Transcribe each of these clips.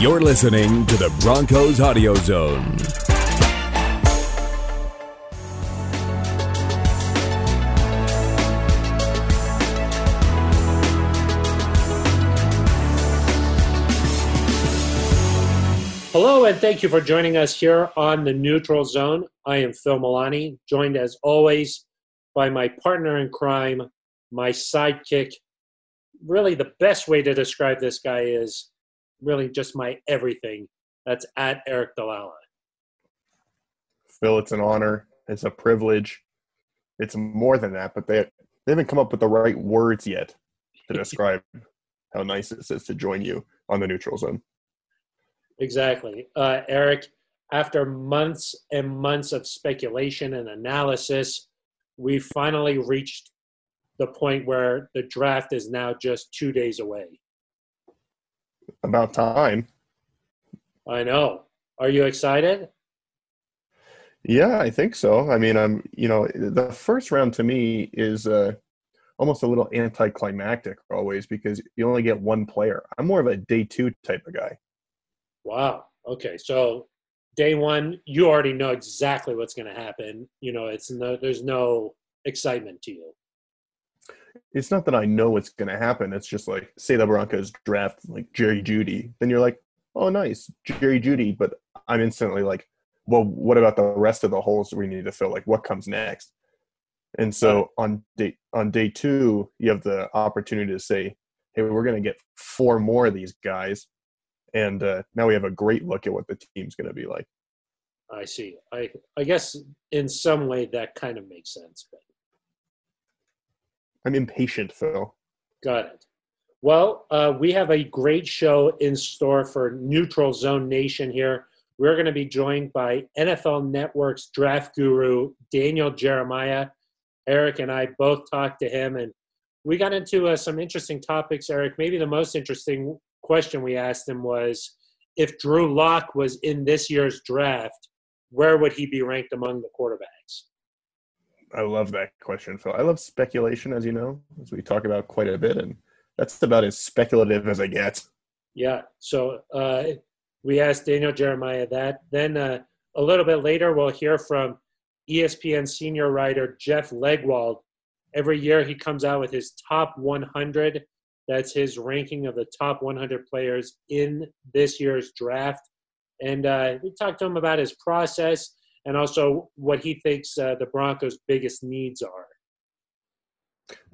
You're listening to the Broncos Audio Zone. Hello, and thank you for joining us here on the Neutral Zone. I am Phil Milani, joined as always by my partner in crime, my sidekick. Really, the best way to describe this guy is really just my everything. That's at Aric DiLalla. Phil, it's an honor. It's a privilege. It's more than that, but they, they haven't come up with the right words yet to describe how nice it is to join you on the neutral zone. Exactly. Uh, Aric, after months and months of speculation and analysis, we finally reached the point where the draft is now just two days away. About time. I know. Are you excited? Yeah, I think so. I mean, I'm, you know, the first round to me is uh, almost a little anticlimactic always because you only get one player. I'm more of a day two type of guy. Wow. Okay. So day one, you already know exactly what's going to happen. You know, it's no, there's no excitement to you. It's not that I know what's going to happen. It's just like, say the Broncos draft like Jerry Jeudy, then you're like, oh, nice, Jerry Jeudy. But I'm instantly like, well, what about the rest of the holes we need to fill? Like, what comes next? And so on day on day two, you have the opportunity to say, hey, we're going to get four more of these guys and uh, now we have a great look at what the team's going to be like. I see. I I guess in some way that kind of makes sense, but I'm impatient, Phil. Got it. Well, uh, we have a great show in store for Neutral Zone Nation here. We're going to be joined by NFL Network's draft guru Daniel Jeremiah. Aric and I both talked to him, and we got into uh, some interesting topics. Aric, maybe the most interesting question we asked him was if Drew Lock was in this year's draft, where would he be ranked among the quarterbacks? I love that question, Phil. I love speculation, as you know, as we talk about quite a bit, and that's about as speculative as I get. Yeah. So uh, we asked Daniel Jeremiah that. Then uh, a little bit later, we'll hear from ESPN senior writer Jeff Legwold. Every year, he comes out with his top 100 that's his ranking of the top 100 players in this year's draft. And uh, we talked to him about his process and also what he thinks uh, the Broncos' biggest needs are.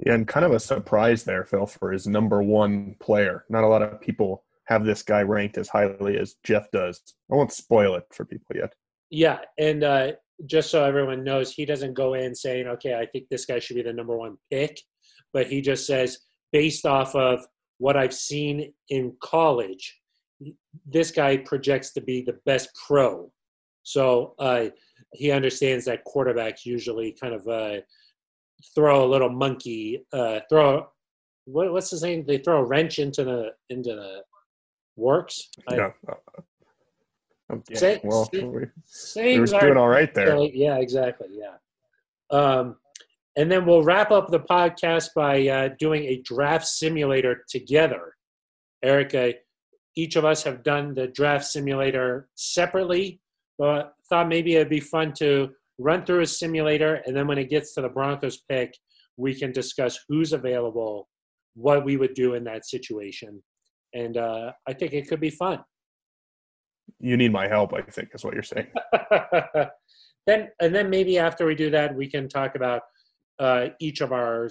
Yeah, and kind of a surprise there, Phil, for his number one player. Not a lot of people have this guy ranked as highly as Jeff does. I won't spoil it for people yet. Yeah, and uh, just so everyone knows, he doesn't go in saying, okay, I think this guy should be the number one pick, but he just says, based off of what I've seen in college, this guy projects to be the best pro. So uh, he understands that quarterbacks usually kind of uh, throw a little monkey, uh, throw what, what's the saying? They throw a wrench into the into the works. Yeah. I, yeah. Say, well, say, we, we were doing all right there. Yeah, exactly. Yeah. Um, and then we'll wrap up the podcast by uh, doing a draft simulator together. Erica, each of us have done the draft simulator separately, but thought maybe it'd be fun to run through a simulator, and then when it gets to the Broncos pick, we can discuss who's available, what we would do in that situation, and uh, I think it could be fun. You need my help, I think, is what you're saying. then, and then maybe after we do that, we can talk about uh, each of our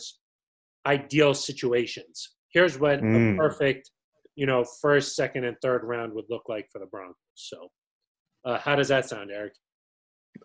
ideal situations. Here's what mm. a perfect, you know, first, second, and third round would look like for the Broncos. So, uh, how does that sound, Aric?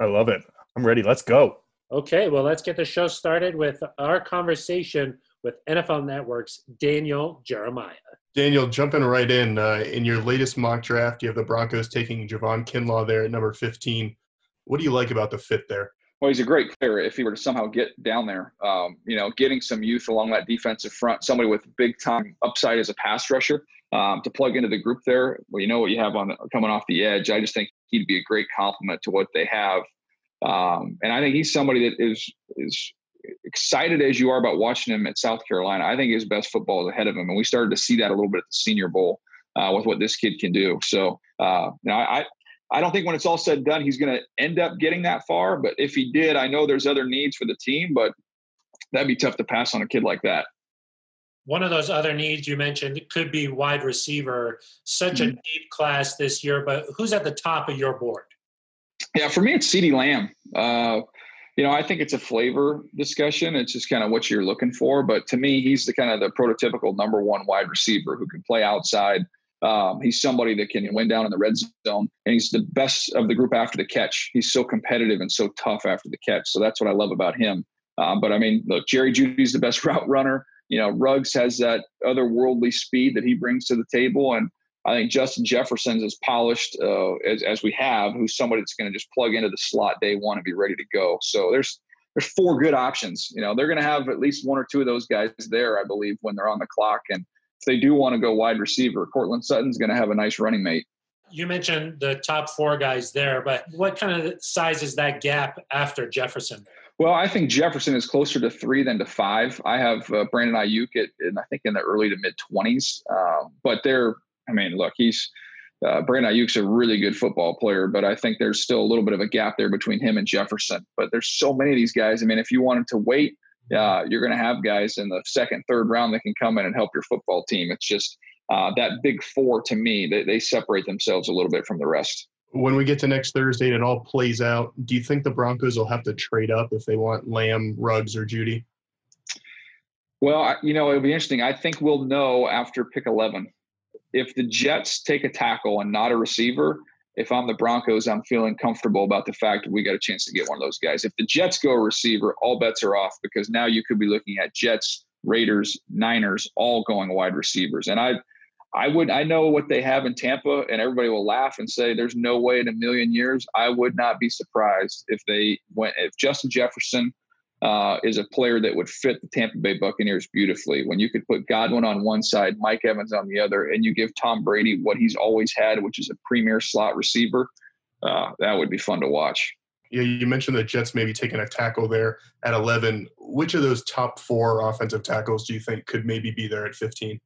I love it. I'm ready. Let's go. Okay, well, let's get the show started with our conversation with NFL Network's Daniel Jeremiah. Daniel, jumping right in, uh, in your latest mock draft, you have the Broncos taking Javon Kinlaw there at number 15. What do you like about the fit there? well, he's a great player if he were to somehow get down there. Um, you know, getting some youth along that defensive front, somebody with big time upside as a pass rusher um, to plug into the group there. Well, you know what you have on coming off the edge. I just think he'd be a great complement to what they have, um, and I think he's somebody that is is excited as you are about watching him at South Carolina. I think his best football is ahead of him, and we started to see that a little bit at the Senior Bowl. uh, with what this kid can do. So, uh, you know, I, I don't think when it's all said and done, he's going to end up getting that far. But if he did, I know there's other needs for the team, but that'd be tough to pass on a kid like that. One of those other needs you mentioned could be wide receiver. Such mm-hmm. a deep class this year, but who's at the top of your board? Yeah, for me, it's CeeDee Lamb. Uh, you know, I think it's a flavor discussion. It's just kind of what you're looking for. But to me, he's the kind of the prototypical number one wide receiver who can play outside. Um, he's somebody that can win down in the red zone, and he's the best of the group after the catch. He's so competitive and so tough after the catch. So that's what I love about him. Um, but I mean, look, Jerry Jeudy's the best route runner. You know, Ruggs has that otherworldly speed that he brings to the table, and I think Justin Jefferson's as polished uh, as, as we have, who's somebody that's going to just plug into the slot day one and be ready to go. So there's there's four good options. You know, they're going to have at least one or two of those guys there, I believe, when they're on the clock. And if they do want to go wide receiver, Courtland Sutton's going to have a nice running mate. You mentioned the top four guys there, but what kind of size is that gap after Jefferson? Well, I think Jefferson is closer to three than to five. I have uh, Brandon Aiyuk at, in, I think, in the early to mid twenties. Um, but they're I mean, look, he's uh, Brandon Aiyuk's a really good football player, but I think there's still a little bit of a gap there between him and Jefferson. But there's so many of these guys. I mean, if you wanted to wait, uh, you're going to have guys in the second, third round that can come in and help your football team. It's just uh, that big four to me, they, they separate themselves a little bit from the rest. When we get to next Thursday and it all plays out, do you think the Broncos will have to trade up if they want Lamb, Ruggs, or Jeudy? Well, you know, it'll be interesting. I think we'll know after pick 11 if the Jets take a tackle and not a receiver, if I'm the Broncos, I'm feeling comfortable about the fact that we got a chance to get one of those guys. If the Jets go a receiver, all bets are off because now you could be looking at Jets, Raiders, Niners, all going wide receivers. And I I would I know what they have in Tampa and everybody will laugh and say there's no way in a million years. I would not be surprised if they went if Justin Jefferson uh, is a player that would fit the Tampa Bay Buccaneers beautifully. When you could put Godwin on one side, Mike Evans on the other, and you give Tom Brady what he's always had, which is a premier slot receiver, uh, that would be fun to watch. Yeah, you mentioned the Jets maybe taking a tackle there at 11. Which of those top four offensive tackles do you think could maybe be there at 15?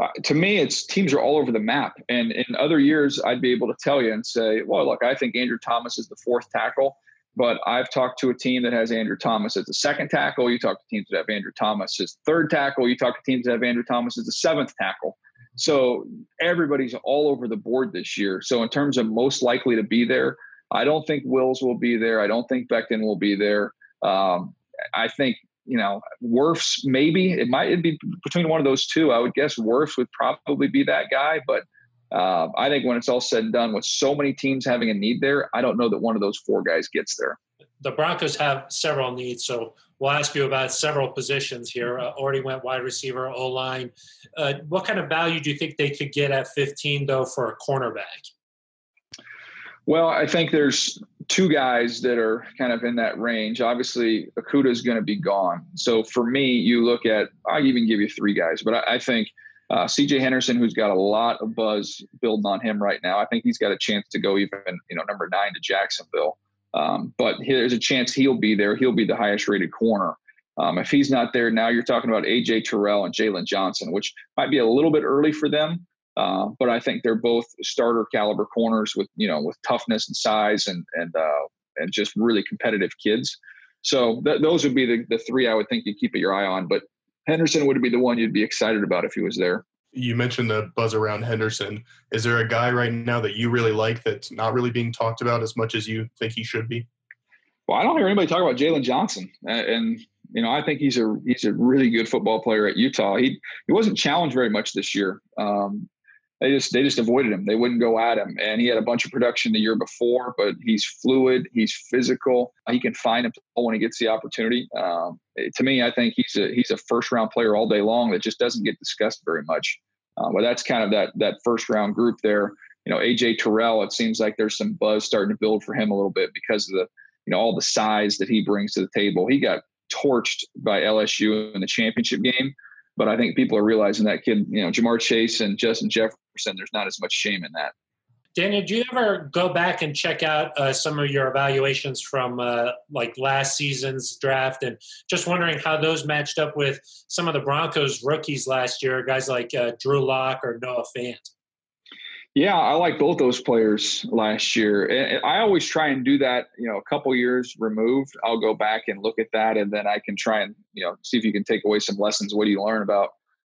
Uh, to me, it's teams are all over the map. And in other years, I'd be able to tell you and say, well, look, I think Andrew Thomas is the fourth tackle. But I've talked to a team that has Andrew Thomas as the second tackle. You talk to teams that have Andrew Thomas as third tackle. You talk to teams that have Andrew Thomas as the seventh tackle. So everybody's all over the board this year. So in terms of most likely to be there, I don't think Wills will be there. I don't think Becton will be there. Um, I think you know Wirfs maybe it might be between one of those two. I would guess Wirfs would probably be that guy, but uh, I think when it's all said and done, with so many teams having a need there, I don't know that one of those four guys gets there. The Broncos have several needs, so we'll ask you about several positions here. Uh, already went wide receiver, O line. Uh, what kind of value do you think they could get at 15, though, for a cornerback? Well, I think there's two guys that are kind of in that range. Obviously, Okudah is going to be gone. So for me, you look at, I'll even give you three guys, but I, I think – uh, CJ Henderson, who's got a lot of buzz building on him right now, I think he's got a chance to go even, you know, number nine to Jacksonville. Um, but there's a chance he'll be there. He'll be the highest rated corner. Um, if he's not there now, you're talking about AJ Terrell and Jaylon Johnson, which might be a little bit early for them. Uh, but I think they're both starter caliber corners with you know with toughness and size and and uh, and just really competitive kids. So th- those would be the, the three I would think you keep your eye on. But Henderson would be the one you'd be excited about if he was there. You mentioned the buzz around Henderson. Is there a guy right now that you really like that's not really being talked about as much as you think he should be? Well, I don't hear anybody talk about Jaylon Johnson, and you know I think he's a he's a really good football player at Utah. He he wasn't challenged very much this year. Um, they just they just avoided him. They wouldn't go at him, and he had a bunch of production the year before. But he's fluid. He's physical. He can find him when he gets the opportunity. Um, to me, I think he's a he's a first round player all day long that just doesn't get discussed very much. Um, but that's kind of that that first round group there. You know, AJ Terrell. It seems like there's some buzz starting to build for him a little bit because of the you know all the size that he brings to the table. He got torched by LSU in the championship game. But I think people are realizing that kid, you know, Ja'Marr Chase and Justin Jefferson, there's not as much shame in that. Daniel, do you ever go back and check out uh, some of your evaluations from uh, like last season's draft, and just wondering how those matched up with some of the Broncos rookies last year, guys like uh, Drew Lock or Noah Fant? Yeah, I like both those players last year. And I always try and do that, you know, a couple years removed. I'll go back and look at that and then I can try and, you know, see if you can take away some lessons. What do you learn about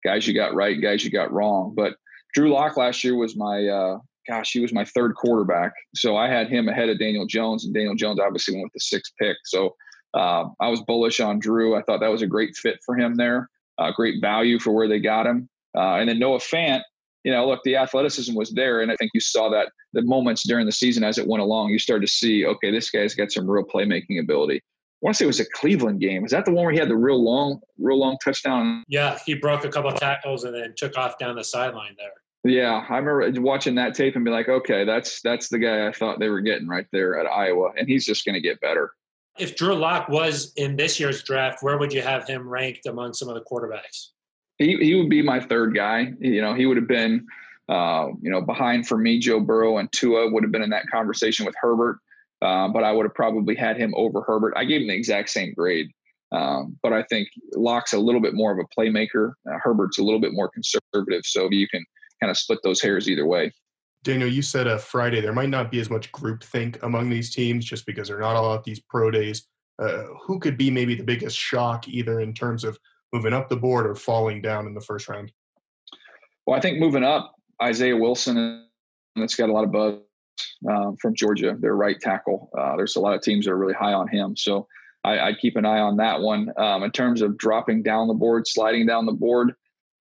guys you got right, guys you got wrong? But Drew Lock last year was my uh, gosh, he was my third quarterback. So I had him ahead of Daniel Jones, and Daniel Jones obviously went with the sixth pick. So uh, I was bullish on Drew. I thought that was a great fit for him there, uh, great value for where they got him. Uh, and then Noah Fant, you know, look, the athleticism was there, and I think you saw that the moments during the season as it went along, you started to see, okay, this guy's got some real playmaking ability. I want to say it was a Cleveland game. Is that the one where he had the real long, real long touchdown? Yeah, he broke a couple tackles and then took off down the sideline there. Yeah, I remember watching that tape and be like, okay, that's that's the guy I thought they were getting right there at Iowa, and he's just going to get better. If Drew Lock was in this year's draft, where would you have him ranked among some of the quarterbacks? He he would be my third guy. You know, he would have been, uh, you know, behind for me, Joe Burrow and Tua would have been in that conversation with Herbert, uh, but I would have probably had him over Herbert. I gave him the exact same grade. Um, but I think Lock's a little bit more of a playmaker. Uh, Herbert's a little bit more conservative. So you can kind of split those hairs either way. Daniel, you said a Friday there might not be as much groupthink among these teams just because they're not all at these pro days. Uh, who could be maybe the biggest shock, either in terms of moving up the board or falling down in the first round? Well, I think moving up, Isaiah Wilson, that's got a lot of buzz um, from Georgia, their right tackle. Uh, there's a lot of teams that are really high on him. So I, I keep an eye on that one. Um, in terms of dropping down the board, sliding down the board,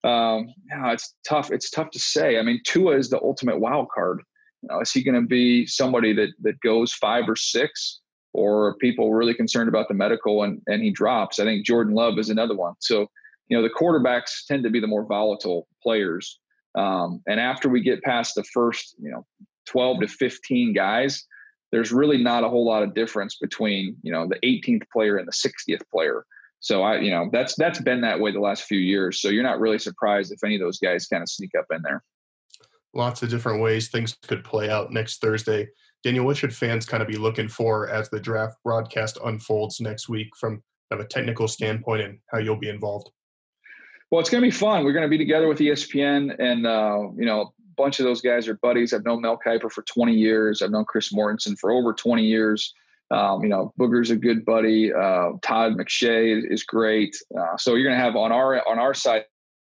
um, yeah, it's tough. It's tough to say. I mean, Tua is the ultimate wild card. You know, is he going to be somebody that that goes five or six, or are people really concerned about the medical and and he drops? I think Jordan Love is another one. So, you know, the quarterbacks tend to be the more volatile players. Um, and after we get past the first, you know, twelve to fifteen guys, there's really not a whole lot of difference between you know the 18th player and the 60th player. So I, you know, that's that's been that way the last few years. So you're not really surprised if any of those guys kind of sneak up in there. Lots of different ways things could play out next Thursday. Daniel, what should fans kind of be looking for as the draft broadcast unfolds next week from kind of a technical standpoint and how you'll be involved? Well, it's going to be fun. We're going to be together with ESPN, and uh, you know, a bunch of those guys are buddies. I've known Mel Kiper for 20 years. I've known Chris Mortensen for over 20 years. Um, you know, Booger's a good buddy. Uh, Todd McShay is, great. Uh, so you're going to have on our on our side,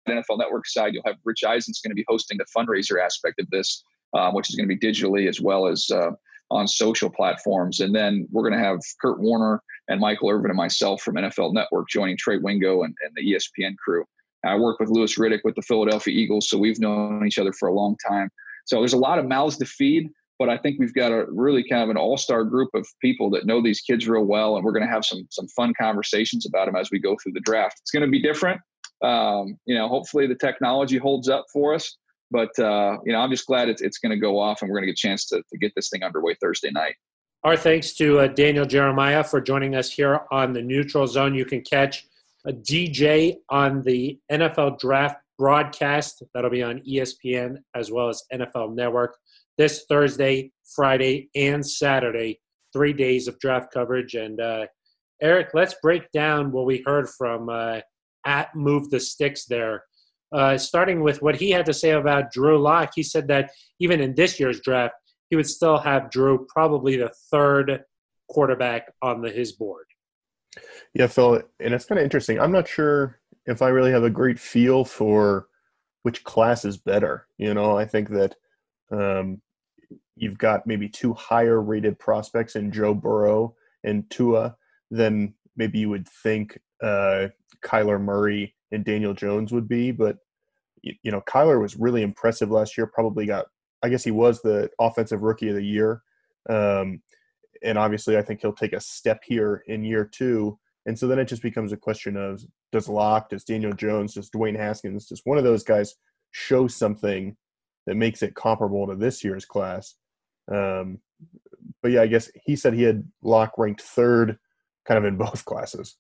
NFL Network side, you'll have Rich Eisen's going to be hosting the fundraiser aspect of this, um, which is going to be digitally as well as uh, on social platforms. And then we're going to have Kurt Warner and Michael Irvin and myself from NFL Network joining Trey Wingo and, and the ESPN crew. I work with Louis Riddick with the Philadelphia Eagles, so we've known each other for a long time. So there's a lot of mouths to feed but I think we've got a really kind of an all-star group of people that know these kids real well, and we're going to have some some fun conversations about them as we go through the draft. It's going to be different. Um, you know, hopefully the technology holds up for us, but uh, you know, I'm just glad it's it's going to go off, and we're going to get a chance to to get this thing underway Thursday night. Our thanks to uh, Daniel Jeremiah for joining us here on the Neutral Zone. You can catch a DJ on the NFL Draft broadcast that'll be on ESPN as well as NFL Network this Thursday, Friday, and Saturday. Three days of draft coverage. And uh, Aric, let's break down what we heard from uh, at Move the Sticks there. Uh, starting with what he had to say about Drew Lock, he said that even in this year's draft, he would still have Drew probably the third quarterback on the, his board. Yeah, Phil, and it's kind of interesting. I'm not sure if I really have a great feel for which class is better. You know, I think that um, you've got maybe two higher rated prospects in Joe Burrow and Tua than maybe you would think uh, Kyler Murray and Daniel Jones would be. But, you, you know, Kyler was really impressive last year, probably got, I guess he was the offensive rookie of the year. Um, and obviously, I think he'll take a step here in year two. And so then it just becomes a question of does Lock, does Daniel Jones, does Dwayne Haskins, does one of those guys show something that makes it comparable to this year's class. Um, but yeah, I guess he said he had Lock ranked third, kind of in both classes.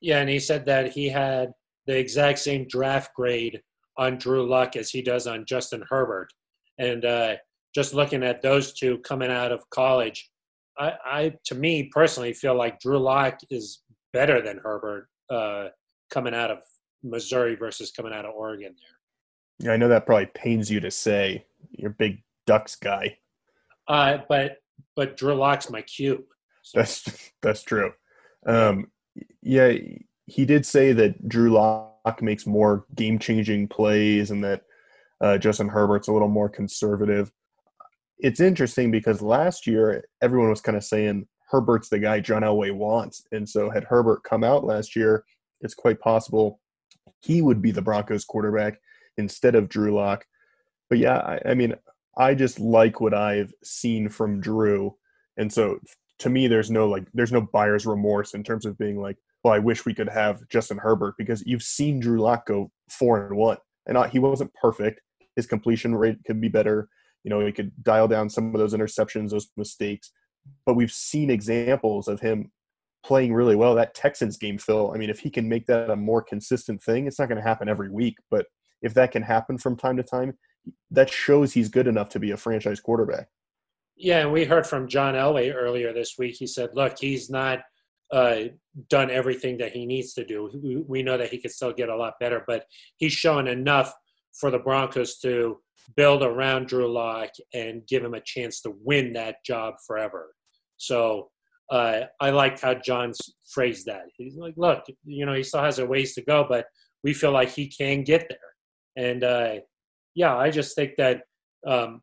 Yeah, and he said that he had the exact same draft grade on Drew Lock as he does on Justin Herbert. And uh, just looking at those two coming out of college, I, I to me personally feel like Drew Lock is better than Herbert uh, coming out of Missouri versus coming out of Oregon there. Yeah, I know that probably pains you to say. You're a big Ducks guy. Uh, but but Drew Lock's my cube. So. That's that's true. Um, yeah, he did say that Drew Lock makes more game changing plays and that uh, Justin Herbert's a little more conservative. It's interesting because last year everyone was kind of saying Herbert's the guy John Elway wants, and so had Herbert come out last year, it's quite possible he would be the Broncos quarterback instead of Drew Lock. But yeah, I, I mean, I just like what I've seen from Drew, and so to me, there's no like, there's no buyer's remorse in terms of being like, well, I wish we could have Justin Herbert because you've seen Drew Lock go four and one, and uh, he wasn't perfect. His completion rate could be better. You know, he could dial down some of those interceptions, those mistakes. But we've seen examples of him playing really well. That Texans game, Phil. I mean, if he can make that a more consistent thing, it's not going to happen every week, but if that can happen from time to time, that shows he's good enough to be a franchise quarterback. Yeah, and we heard from John Elway earlier this week. He said, "Look, he's not uh, done everything that he needs to do. We, know that he could still get a lot better, but he's shown enough for the Broncos to build around Drew Lock and give him a chance to win that job forever." So uh, I liked how John's phrased that. He's like, "Look, you know, he still has a ways to go, but we feel like he can get there." And uh, yeah, I just think that um,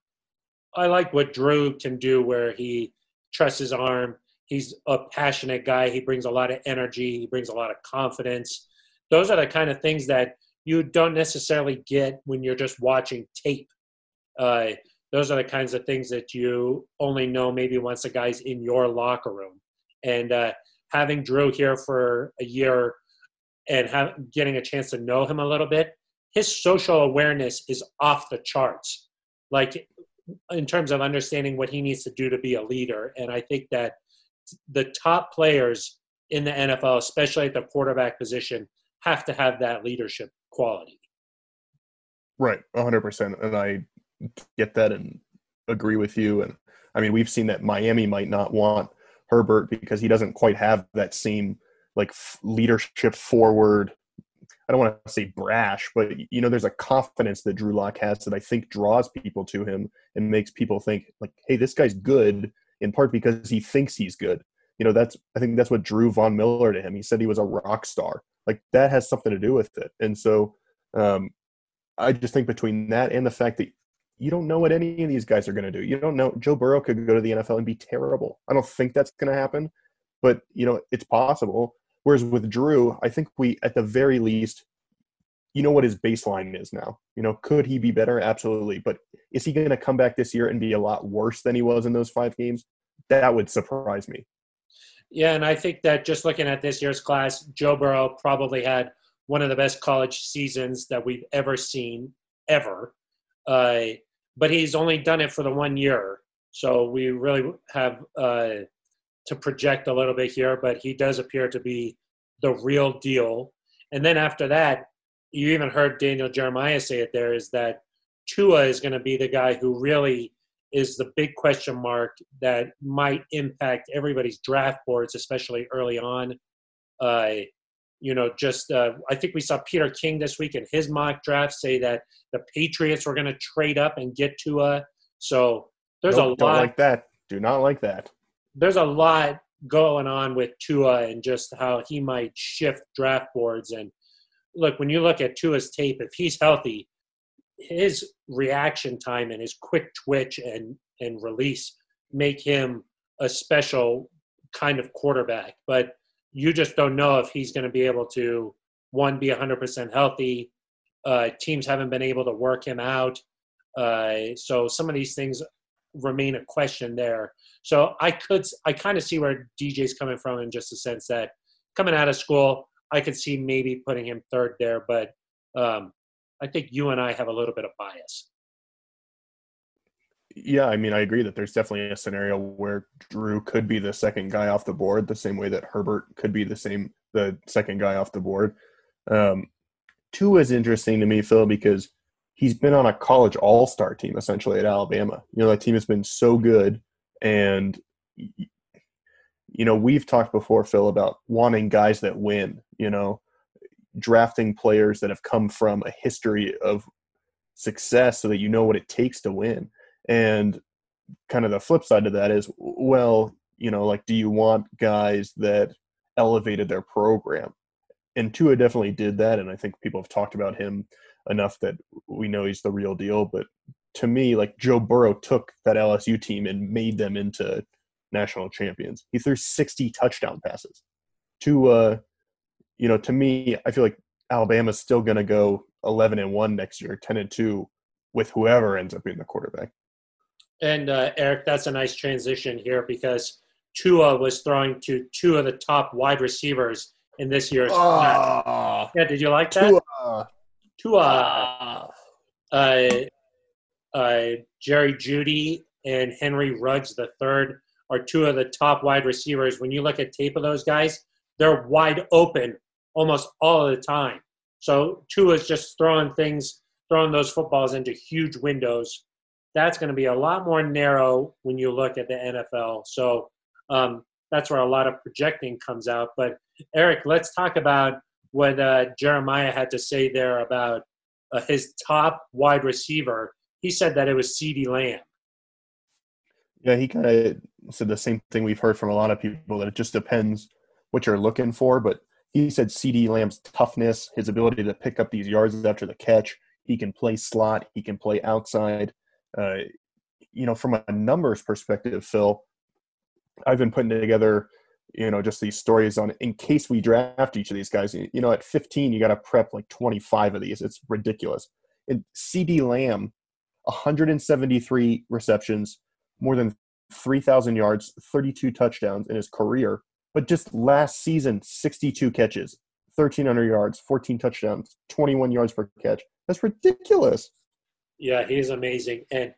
I like what Drew can do where he trusts his arm. He's a passionate guy. He brings a lot of energy. He brings a lot of confidence. Those are the kind of things that you don't necessarily get when you're just watching tape. Uh, those are the kinds of things that you only know maybe once a guy's in your locker room. And uh, having Drew here for a year and have, getting a chance to know him a little bit, his social awareness is off the charts. Like in terms of understanding what he needs to do to be a leader. And I think that the top players in the NFL, especially at the quarterback position, have to have that leadership quality. Right, 100%. And I get that and agree with you. And I mean, we've seen that Miami might not want Herbert because he doesn't quite have that same like leadership forward I don't want to say brash, but you know, there's a confidence that Drew Lock has that I think draws people to him and makes people think like, hey, this guy's good in part because he thinks he's good. You know, that's I think that's what drew Von Miller to him. He said he was a rock star. Like that has something to do with it. And so um, I just think between that and the fact that you don't know what any of these guys are going to do. You don't know. Joe Burrow could go to the NFL and be terrible. I don't think that's going to happen, but you know, it's possible. Whereas with Drew, I think we, at the very least, you know what his baseline is now. You know, could he be better? Absolutely. But is he going to come back this year and be a lot worse than he was in those five games? That would surprise me. Yeah, and I think that just looking at this year's class, Joe Burrow probably had one of the best college seasons that we've ever seen, ever. Uh, but he's only done it for the one year. So we really have uh, to project a little bit here, but he does appear to be the real deal. And then after that, you even heard Daniel Jeremiah say it there is that Tua is going to be the guy who really is the big question mark that might impact everybody's draft boards, especially early on. Uh, you know, just uh, I think we saw Peter King this week in his mock draft say that the Patriots were going to trade up and get Tua. So there's nope, a lot. Don't like that. Do not like that there's a lot going on with Tua and just how he might shift draft boards. And look, when you look at Tua's tape, if he's healthy, his reaction time and his quick twitch and, and release make him a special kind of quarterback. But you just don't know if he's going to be able to, one, be 100% healthy. Uh, teams haven't been able to work him out. Uh, so some of these things remain a question there. So I could, I kind of see where DJ's coming from in just a sense that coming out of school, I could see maybe putting him third there, but um, I think you and I have a little bit of bias. Yeah, I mean, I agree that there's definitely a scenario where Drew could be the second guy off the board, the same way that Herbert could be the same, the second guy off the board. Um, Tua is interesting to me, Phil, because he's been on a college all star team essentially at Alabama. You know, that team has been so good. And, you know, we've talked before, Phil, about wanting guys that win, you know, drafting players that have come from a history of success so that you know what it takes to win. And kind of the flip side of that is, well, you know, like, do you want guys that elevated their program? And Tua definitely did that. And I think people have talked about him enough that we know he's the real deal. But to me, like Joe Burrow took that LSU team and made them into national champions. He threw 60 touchdown passes. To uh, you know, to me, I feel like Alabama's still going to go 11 and 1 next year, 10 and 2 with whoever ends up being the quarterback. And uh, Aric, that's a nice transition here because Tua was throwing to two of the top wide receivers in this year's oh, class. Yeah, did you like that? Tua. Tua. Uh, uh, Jerry Jeudy and Henry Ruggs third are two of the top wide receivers. When you look at tape of those guys, they're wide open almost all of the time. So Tua's just throwing things, throwing those footballs into huge windows. That's going to be a lot more narrow when you look at the NFL. So um, that's where a lot of projecting comes out. But Aric, let's talk about what uh, Jeremiah had to say there about uh, his top wide receiver. He said that it was CeeDee Lamb. Yeah, he kind of said the same thing we've heard from a lot of people that it just depends what you're looking for. But he said CeeDee Lamb's toughness, his ability to pick up these yards after the catch, he can play slot, he can play outside. Uh, you know, from a numbers perspective, Phil, I've been putting together, you know, just these stories on in case we draft each of these guys. You know, at 15, you got to prep like 25 of these. It's ridiculous. And CeeDee Lamb, 173 receptions, more than 3,000 yards, 32 touchdowns in his career. But just last season, 62 catches, 1,300 yards, 14 touchdowns, 21 yards per catch. That's ridiculous. Yeah, he's amazing. And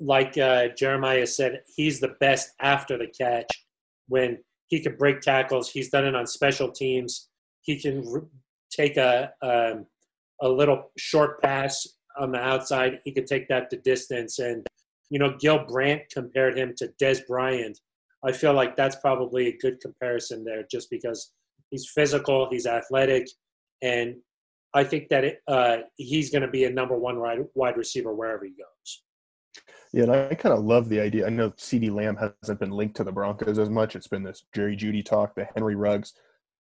like uh, Jeremiah said, he's the best after the catch when he can break tackles. He's done it on special teams. He can r- take a um, a little short pass on the outside. He could take that to distance. And you know, Gil Brandt compared him to Dez Bryant. I feel like that's probably a good comparison there, just because he's physical, he's athletic, and I think that it, uh, he's going to be a number one wide receiver wherever he goes. Yeah, and I kind of love the idea. I know CeeDee Lamb hasn't been linked to the Broncos as much. It's been this Jerry Jeudy talk, the Henry Ruggs.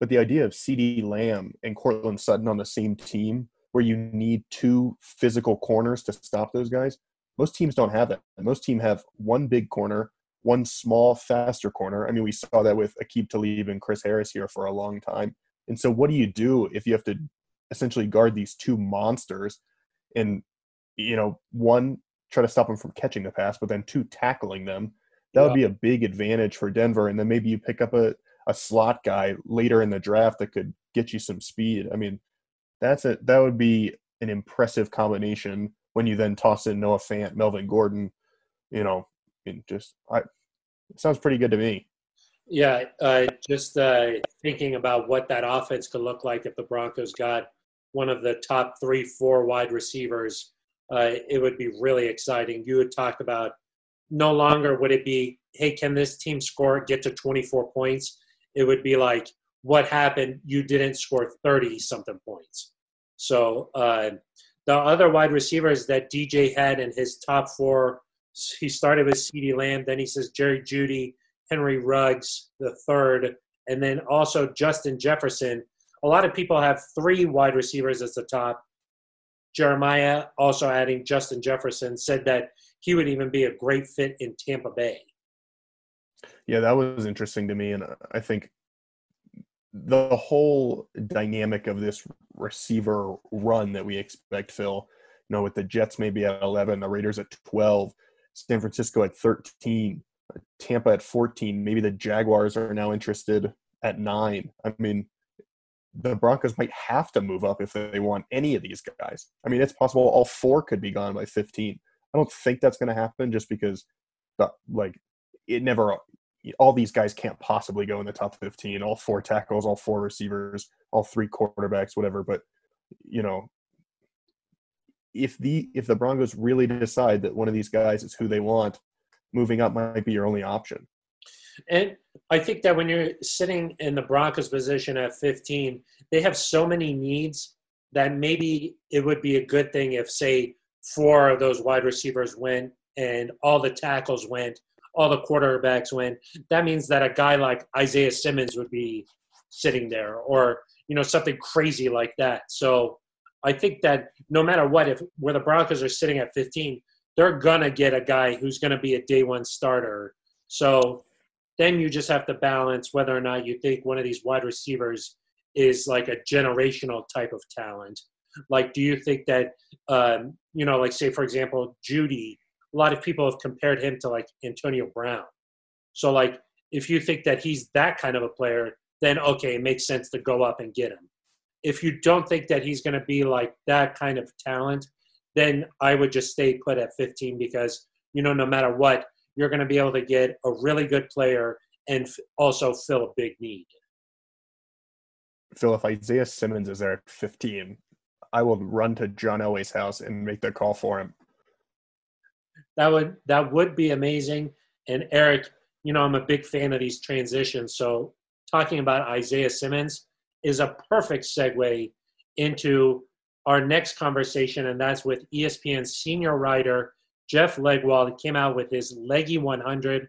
But the idea of CeeDee Lamb and Courtland Sutton on the same team where you need two physical corners to stop those guys, most teams don't have that. Most teams have one big corner, one small, faster corner. I mean, we saw that with Aqib Talib and Chris Harris here for a long time. And so what do you do if you have to essentially guard these two monsters and you know, one try to stop them from catching the pass, but then two tackling them. That yeah. would be a big advantage for Denver. And then maybe you pick up a, a slot guy later in the draft that could get you some speed. I mean, that's it. That would be an impressive combination when you then toss in Noah Fant, Melvin Gordon. You know, and just I, sounds pretty good to me. Yeah, uh, just uh, thinking about what that offense could look like if the Broncos got one of the top three, four wide receivers uh, it would be really exciting. You would talk about no longer would it be, hey, can this team score, get to 24 points? It would be like, what happened? You didn't score 30 something points. So uh, the other wide receivers that DJ had in his top four, he started with CeeDee Lamb, then he says Jerry Jeudy, Henry Ruggs, the third, and then also Justin Jefferson. A lot of people have three wide receivers as the top. Jeremiah, also adding Justin Jefferson, said that he would even be a great fit in Tampa Bay. Yeah, that was interesting to me. And I think the whole dynamic of this receiver run that we expect, Phil, you know, with the Jets maybe at 11, the Raiders at 12, San Francisco at 13, Tampa at 14, maybe the Jaguars are now interested at nine. I mean, the Broncos might have to move up if they want any of these guys. I mean, it's possible all four could be gone by 15. I don't think that's going to happen just because, the, like, it never, all these guys can't possibly go in the top 15. All four tackles, all four receivers, all three quarterbacks, whatever. But, you know, if the if the Broncos really decide that one of these guys is who they want, moving up might be your only option. And I think that when you're sitting in the Broncos position at 15, they have so many needs that maybe it would be a good thing if, say, four of those wide receivers went and all the tackles went, all the quarterbacks went. That means that a guy like Isaiah Simmons would be sitting there, or you know something crazy like that. So I think that no matter what, if where the Broncos are sitting at 15, they're gonna get a guy who's gonna be a day one starter. So then you just have to balance whether or not you think one of these wide receivers is like a generational type of talent. Like, do you think that, um, you know, like say for example, Jeudy, A lot of people have compared him to like Antonio Brown. So like, if you think that he's that kind of a player, then okay, it makes sense to go up and get him. If you don't think that he's going to be like that kind of talent, then I would just stay put at 15 because you know no matter what, you're going to be able to get a really good player and also fill a big need. Phil, if Isaiah Simmons is there at 15, I will run to John Elway's house and make the call for him. That would that would be amazing. And Aric, you know, I'm a big fan of these transitions. So talking about Isaiah Simmons is a perfect segue into our next conversation, and that's with ESPN senior writer Jeff Legwold came out with his Leggy 100.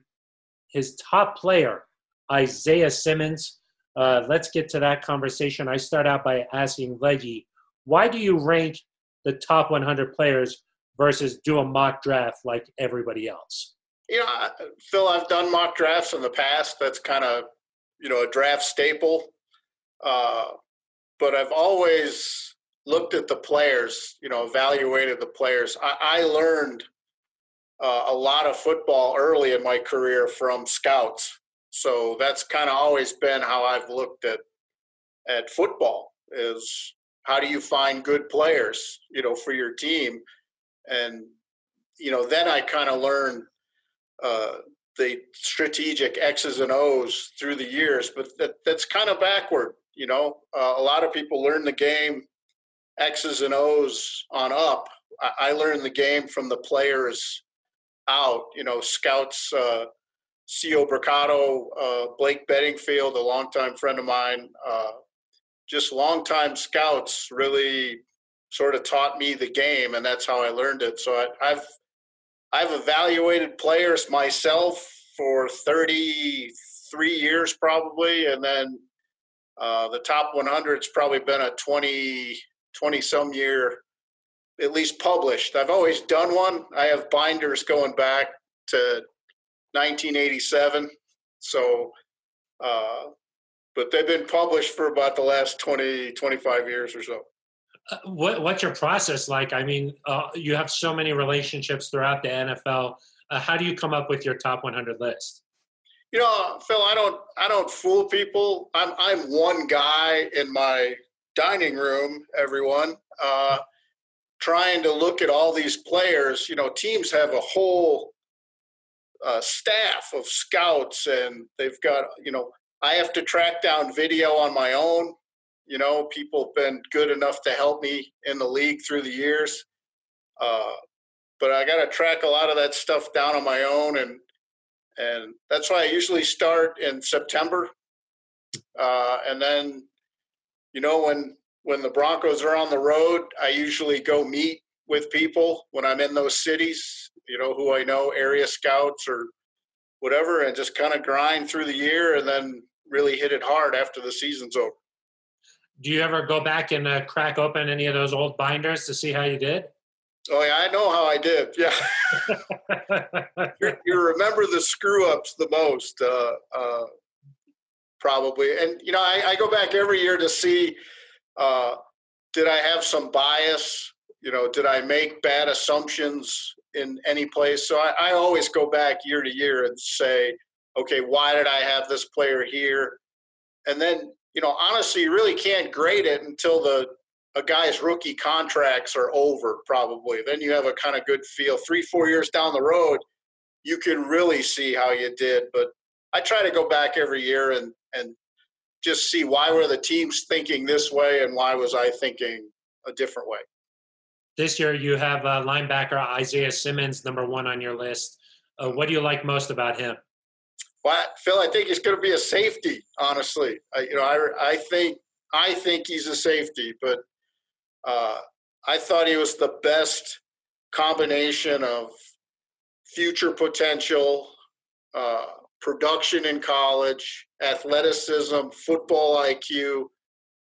His top player, Isaiah Simmons. Uh, let's get to that conversation. I start out by asking Leggy, why do you rank the top 100 players versus do a mock draft like everybody else? You know, Phil, I've done mock drafts in the past. That's kind of, you know, a draft staple. Uh, but I've always looked at the players, you know, evaluated the players. I, I learned uh, a lot of football early in my career from scouts. So that's kind of always been how I've looked at at football is how do you find good players, you know, for your team, and you know then I kind of learned uh, the strategic X's and O's through the years, but that, that's kind of backward. You know, uh, a lot of people learn the game X's and O's on up. I, I learned the game from the players out. You know, scouts, uh, Co Bricado, uh, Blake Bedingfield, a longtime friend of mine, uh, just longtime scouts really sort of taught me the game, and that's how I learned it. So I, I've I've evaluated players myself for 33 years probably, and then uh, the top 100's probably been a 20 20 some year at least published. I've always done one. I have binders going back to 1987. So, uh, but they've been published for about the last 20, 25 years or so. Uh, what, what's your process like? I mean, uh, you have so many relationships throughout the NFL. Uh, how do you come up with your top 100 list? You know, Phil, I don't, I don't fool people. I'm, I'm one guy in my dining room. Everyone, uh, trying to look at all these players. You know, teams have a whole uh, staff of scouts, and they've got, you know, I have to track down video on my own. You know, people have been good enough to help me in the league through the years. Uh, but I got to track a lot of that stuff down on my own, and and that's why I usually start in September, uh, and then, you know, when when the Broncos are on the road, I usually go meet with people when I'm in those cities, you know, who I know, area scouts or whatever, and just kind of grind through the year and then really hit it hard after the season's over. Do you ever go back and uh, crack open any of those old binders to see how you did? Oh yeah, I know how I did. Yeah, you, remember the screw ups the most, uh, uh, probably. And you know, I, I, go back every year to see uh, did I have some bias? You know, did I make bad assumptions in any place? So I, I always go back year to year and say, okay, why did I have this player here? And then, you know, honestly, you really can't grade it until the a guy's rookie contracts are over, probably. Then you have a kind of good feel. Three, four years down the road, you can really see how you did. But I try to go back every year and and just see why were the teams thinking this way and why was I thinking a different way. This year, you have uh, linebacker Isaiah Simmons, number one on your list. Uh, what do you like most about him? Well, Phil, I think he's going to be a safety. Honestly, I, you know, I, I think I think he's a safety, but uh, I thought he was the best combination of future potential, uh, production in college, athleticism, football IQ.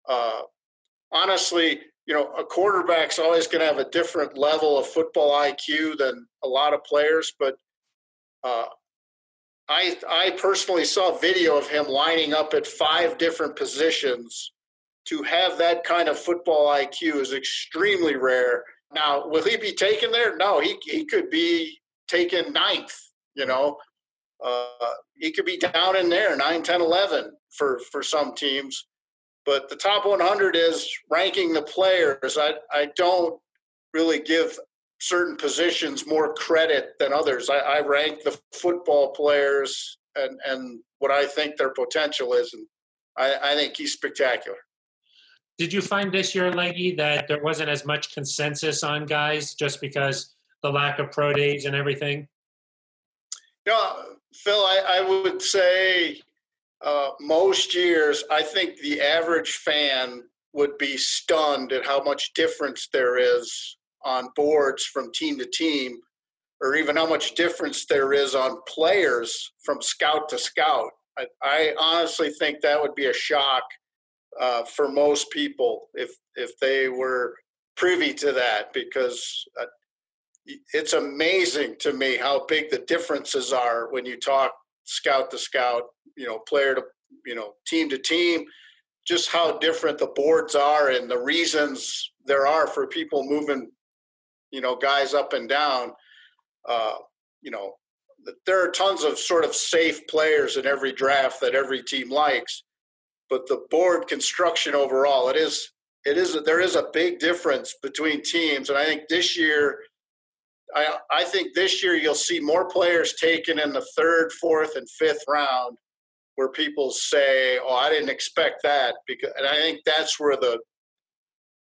Uh, honestly, you know, a quarterback's always going to have a different level of football IQ than a lot of players, but uh, I I personally saw video of him lining up at five different positions. To have that kind of football IQ is extremely rare. Now, will he be taken there? No, he he could be taken ninth. You know, uh, he could be down in there 9, 10, 11 for for some teams. But the top 100 is ranking the players. I I don't really give certain positions more credit than others. I, I rank the football players and, and what I think their potential is, and I, I think he's spectacular. Did you find this year, Leggy, that there wasn't as much consensus on guys just because the lack of pro days and everything? Know, Phil, I, I would say uh, most years, I think the average fan would be stunned at how much difference there is on boards from team to team, or even how much difference there is on players from scout to scout. I, I honestly think that would be a shock uh, for most people if if they were privy to that, because uh, it's amazing to me how big the differences are when you talk scout to scout, you know, player to you know, team to team just how different the boards are and the reasons there are for people moving you know, guys up and down. Uh, you know, there are tons of sort of safe players in every draft that every team likes, but the board construction overall, it is it is there is a big difference between teams, and I think this year. I, I think this year you'll see more players taken in the third, fourth, and fifth round, where people say, "Oh, I didn't expect that," because, and I think that's where the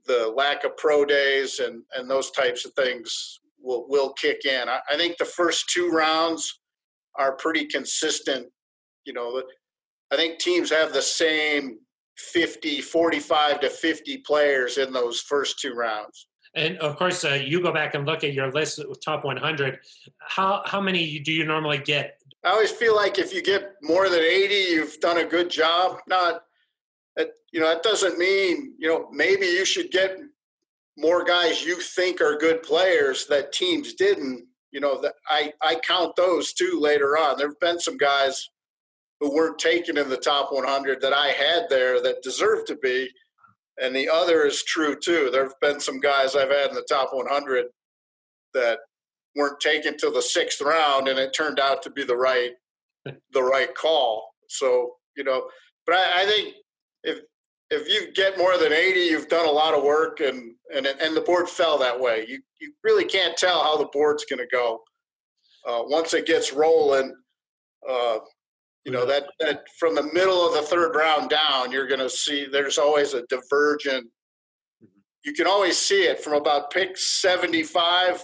the lack of pro days and and those types of things will will kick in. I, I think the first two rounds are pretty consistent. You know, I think teams have the same 50, 45 to 50 players in those first two rounds. And of course, uh, you go back and look at your list, of top 100. How how many do you normally get? I always feel like if you get more than 80, you've done a good job. Not that you know that doesn't mean you know maybe you should get more guys you think are good players that teams didn't you know that i i count those too later on there have been some guys who weren't taken in the top 100 that i had there that deserve to be and the other is true too. There have been some guys i've had in the top 100 that weren't taken till the sixth round and it turned out to be the right the right call. So you know but I, I think if if you get more than 80 you've done a lot of work and and and the board fell that way. You you really can't tell how the board's going to go uh, once it gets rolling uh, you know that that from the middle of the third round down you're going to see there's always a divergent you can always see it from about pick 75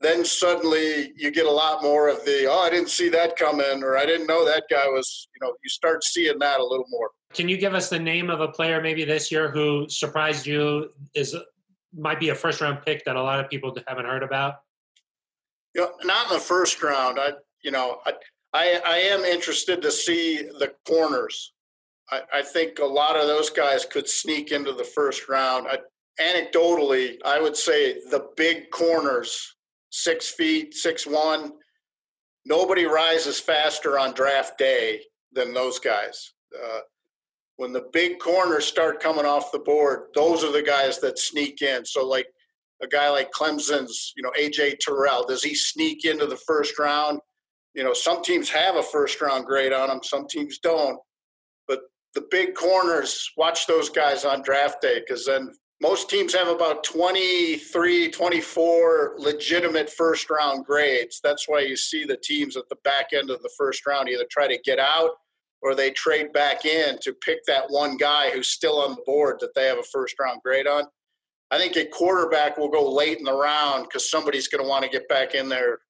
then suddenly you get a lot more of the oh i didn't see that coming or i didn't know that guy was you know you start seeing that a little more can you give us the name of a player maybe this year who surprised you is might be a first round pick that a lot of people haven't heard about? You know, not in the first round. I you know I I, I am interested to see the corners. I, I, think a lot of those guys could sneak into the first round. I, anecdotally, I would say the big corners, six feet, six one. Nobody rises faster on draft day than those guys. Uh, when the big corners start coming off the board, those are the guys that sneak in. So like a guy like Clemson's, you know, AJ Terrell, does he sneak into the first round? You know, some teams have a first round grade on them, some teams don't. But the big corners, watch those guys on draft day because then most teams have about 23, 24 legitimate first round grades. That's why you see the teams at the back end of the first round either try to get out or they trade back in to pick that one guy who's still on the board that they have a first round grade on. I think a quarterback will go late in the round because somebody's going to want to get back in there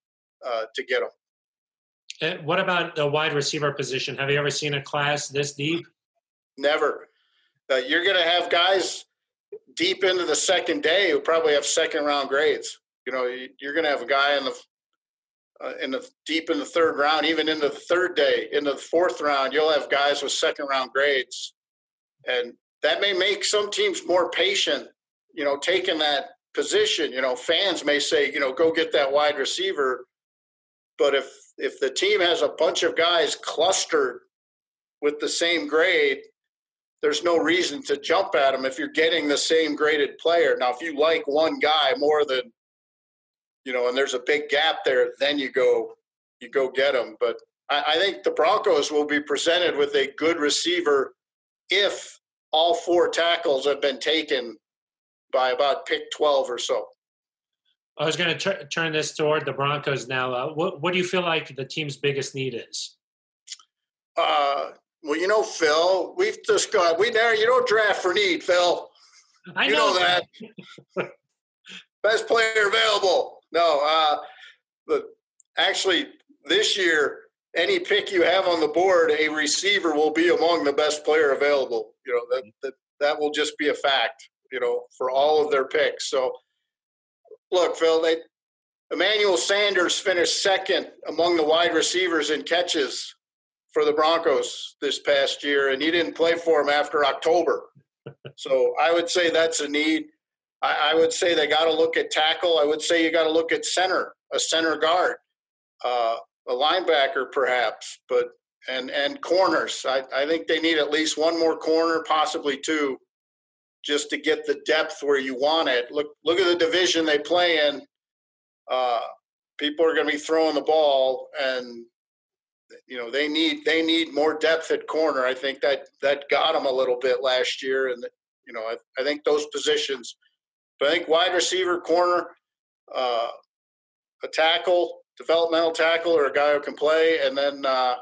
uh, to get them. Uh, what about the wide receiver position? Have you ever seen a class this deep? Never. Uh, you're going to have guys deep into the second day who probably have second round grades. You know, you're going to have a guy in the uh, in the deep in the third round, even into the third day, into the fourth round, you'll have guys with second round grades, and that may make some teams more patient. You know, taking that position. You know, fans may say, you know, go get that wide receiver, but if if the team has a bunch of guys clustered with the same grade, there's no reason to jump at them if you're getting the same graded player. Now, if you like one guy more than, you know, and there's a big gap there, then you go, you go get them. But I, I think the Broncos will be presented with a good receiver if all four tackles have been taken by about pick 12 or so. I was going to turn this toward the Broncos now. Uh, what, what do you feel like the team's biggest need is? Uh, well, you know, Phil, we've just got we there. You don't draft for need, Phil. I you know, know that. Best player available. No, uh, but actually, this year, any pick you have on the board, a receiver will be among the best player available. You know that that that will just be a fact. You know, for all of their picks. So look, Phil, they, Emmanuel Sanders finished second among the wide receivers in catches for the Broncos this past year, and he didn't play for them after October. so I would say that's a need. I, I would say they got to look at tackle. I would say you got to look at center, a center guard, uh, a linebacker perhaps, but and and corners. I, I think they need at least one more corner, possibly two, just to get the depth where you want it. Look, look at the division they play in. Uh, people are going to be throwing the ball, and you know they need they need more depth at corner. I think that that got them a little bit last year, and you know I, I think those positions. But I think wide receiver, corner, uh, a tackle, developmental tackle, or a guy who can play, and then uh,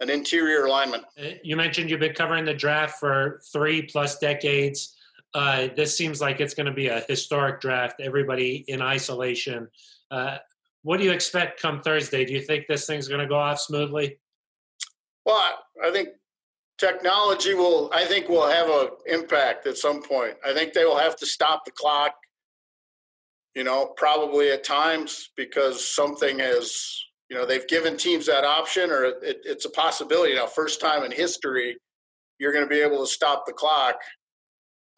an interior lineman. Uh, you mentioned you've been covering the draft for three plus decades. Uh, this seems like it's going to be a historic draft. Everybody in isolation. Uh, what do you expect come Thursday? Do you think this thing's going to go off smoothly? Well, I think technology will. I think will have an impact at some point. I think they will have to stop the clock. You know, probably at times because something is. You know, they've given teams that option, or it, it's a possibility. Now, first time in history, you're going to be able to stop the clock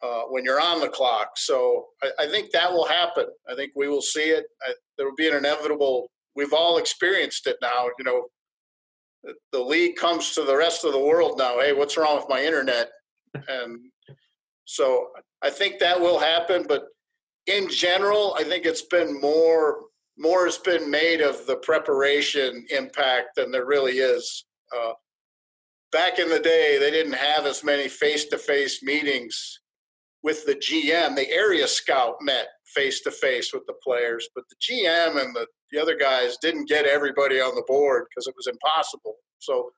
uh, when you're on the clock. So I, I, think that will happen. I think we will see it. I, there will be an inevitable. We've all experienced it now. You know, the, league comes to the rest of the world now. Hey, what's wrong with my internet? And so I think that will happen. But in general, I think it's been more more has been made of the preparation impact than there really is. Uh, back in the day, they didn't have as many face to face meetings with the GM, the area scout met face to face with the players, but the GM and the, the other guys didn't get everybody on the board because it was impossible. So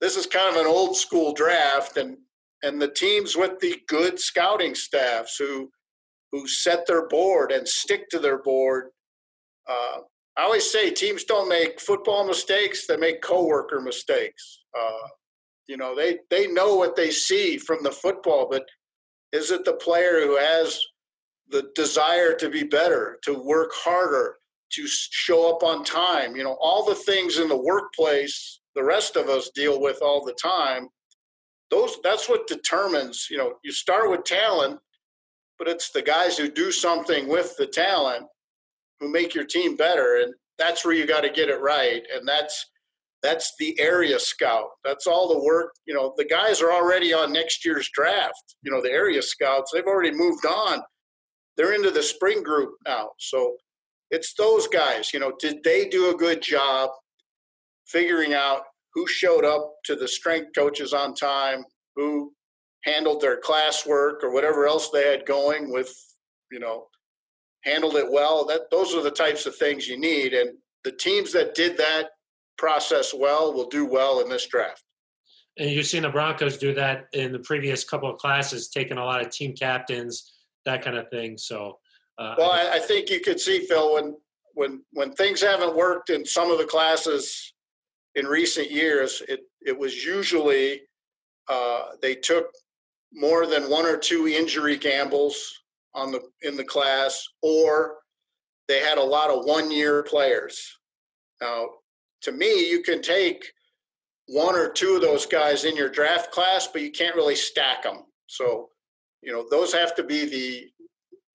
this is kind of an old school draft, and and the teams with the good scouting staffs who who set their board and stick to their board. Uh, I always say teams don't make football mistakes; they make coworker mistakes. Uh, you know, they they know what they see from the football, but is it the player who has the desire to be better, to work harder, to show up on time? You know, all the things in the workplace the rest of us deal with all the time. Those that's what determines, you know, you start with talent, but it's the guys who do something with the talent who make your team better and that's where you got to get it right and that's that's the area scout. That's all the work. You know, the guys are already on next year's draft. You know, the area scouts, they've already moved on. They're into the spring group now. So it's those guys. You know, did they do a good job figuring out who showed up to the strength coaches on time, who handled their classwork or whatever else they had going with, you know, handled it well. That those are the types of things you need. And the teams that did that process well will do well in this draft. And you've seen the Broncos do that in the previous couple of classes, taking a lot of team captains that kind of thing. So, uh, well, I, I think you could see Phil when when when things haven't worked in some of the classes in recent years, it it was usually uh, they took more than one or two injury gambles on the in the class, or they had a lot of one year players. Now, to me, you can take one or two of those guys in your draft class, but you can't really stack them. So, you know, those have to be the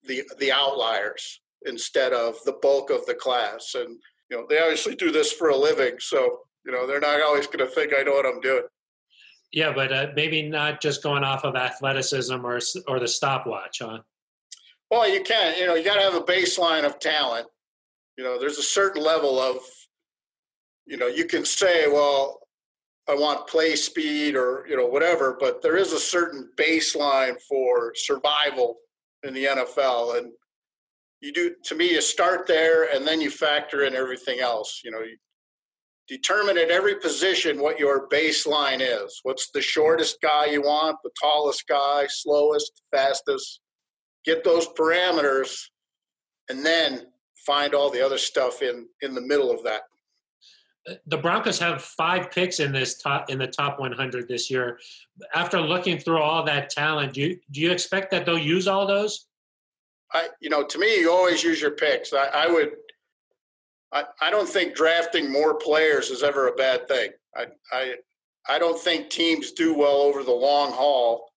the the outliers instead of the bulk of the class. And you know, they obviously do this for a living, so you know they're not always going to think I know what I'm doing. Yeah, but uh, maybe not just going off of athleticism or or the stopwatch, huh? Well, you can't. You know, you got to have a baseline of talent. You know, there's a certain level of, you know, you can say, well, I want play speed or you know whatever, but there is a certain baseline for survival in the NFL, and you do to me you start there and then you factor in everything else. You know, you determine at every position what your baseline is. What's the shortest guy you want, the tallest guy, slowest, fastest. Get those parameters, and then find all the other stuff in in the middle of that the Broncos have five picks in this top in the top 100 this year. After looking through all that talent, do you, do you expect that they'll use all those? I, you know, to me, you always use your picks. I, I would. I, I don't think drafting more players is ever a bad thing. I, I, I don't think teams do well over the long haul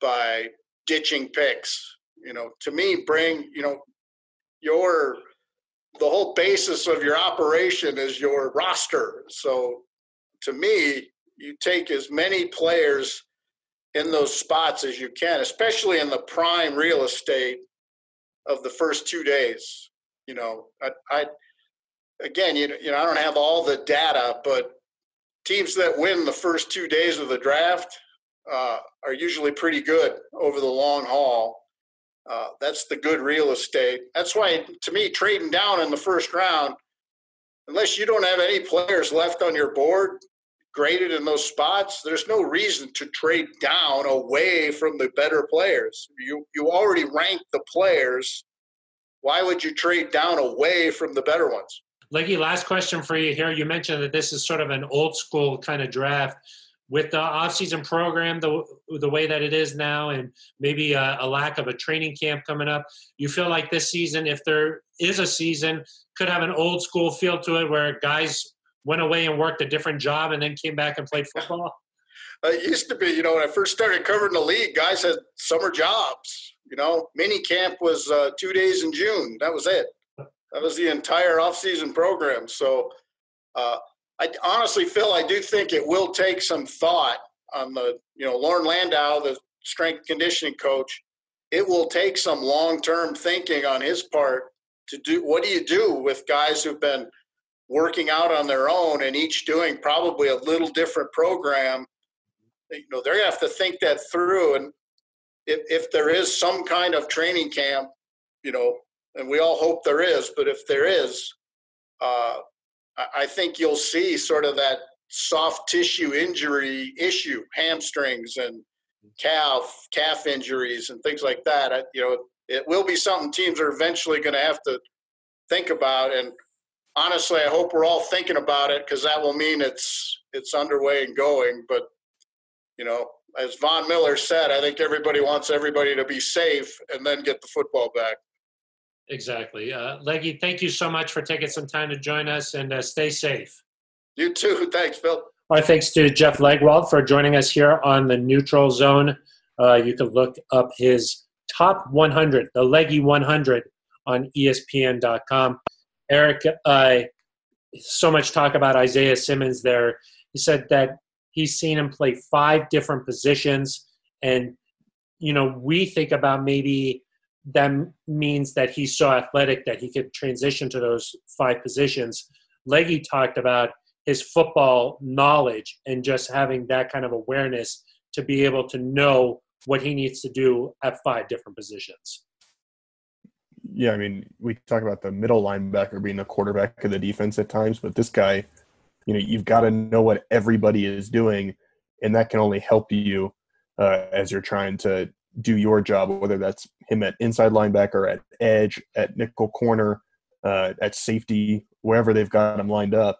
by ditching picks. You know, to me, bring you know your the whole basis of your operation is your roster. So to me, you take as many players in those spots as you can, especially in the prime real estate of the first two days. You know, I, I again, you you know, I don't have all the data, but teams that win the first two days of the draft uh, are usually pretty good over the long haul. Uh, that's the good real estate. That's why, to me, trading down in the first round, unless you don't have any players left on your board graded in those spots, there's no reason to trade down away from the better players. You you already rank the players. Why would you trade down away from the better ones? Leggy, last question for you here. You mentioned that this is sort of an old school kind of draft with the offseason program the the way that it is now and maybe a, a, lack of a training camp coming up you feel like this season if there is a season could have an old school feel to it where guys went away and worked a different job and then came back and played football? It used to be you know when i first started covering the league guys had summer jobs you know? Mini camp was uh, two days in june. That was it. That was the entire offseason program. So uh, I honestly, Phil, I do think it will take some thought on the, you know, Loren Landow, the strength conditioning coach. It will take some long term thinking on his part to do what do you do with guys who've been working out on their own and each doing probably a little different program. You know, they're to have to think that through. And if, if there is some kind of training camp, you know, and we all hope there is, but if there is, uh, I think you'll see sort of that soft tissue injury issue, hamstrings and calf calf injuries and things like that. I, you know, it will be something teams are eventually going to have to think about. And honestly, I hope we're all thinking about it because that will mean it's it's underway and going. But you know, as Von Miller said, I think everybody wants everybody to be safe and then get the football back. Exactly. Uh, Leggy, thank you so much for taking some time to join us and uh, stay safe. You too. Thanks, Phil. Our thanks to Jeff Legwold for joining us here on the Neutral Zone. Uh, you can look up his top 100, the Leggy 100, on ESPN.com. Aric, uh, so much talk about Isaiah Simmons there. He said that he's seen him play five different positions. And, you know, we think about maybe that means that he's so athletic that he could transition to those five positions. Leggy talked about his football knowledge and just having that kind of awareness to be able to know what he needs to do at five different positions. Yeah, I mean, we talk about the middle linebacker being the quarterback of the defense at times, but this guy, you know, you've got to know what everybody is doing, and that can only help you uh, as you're trying to do your job, whether that's him at inside linebacker, at edge, at nickel corner, uh, at safety, wherever they've got him lined up.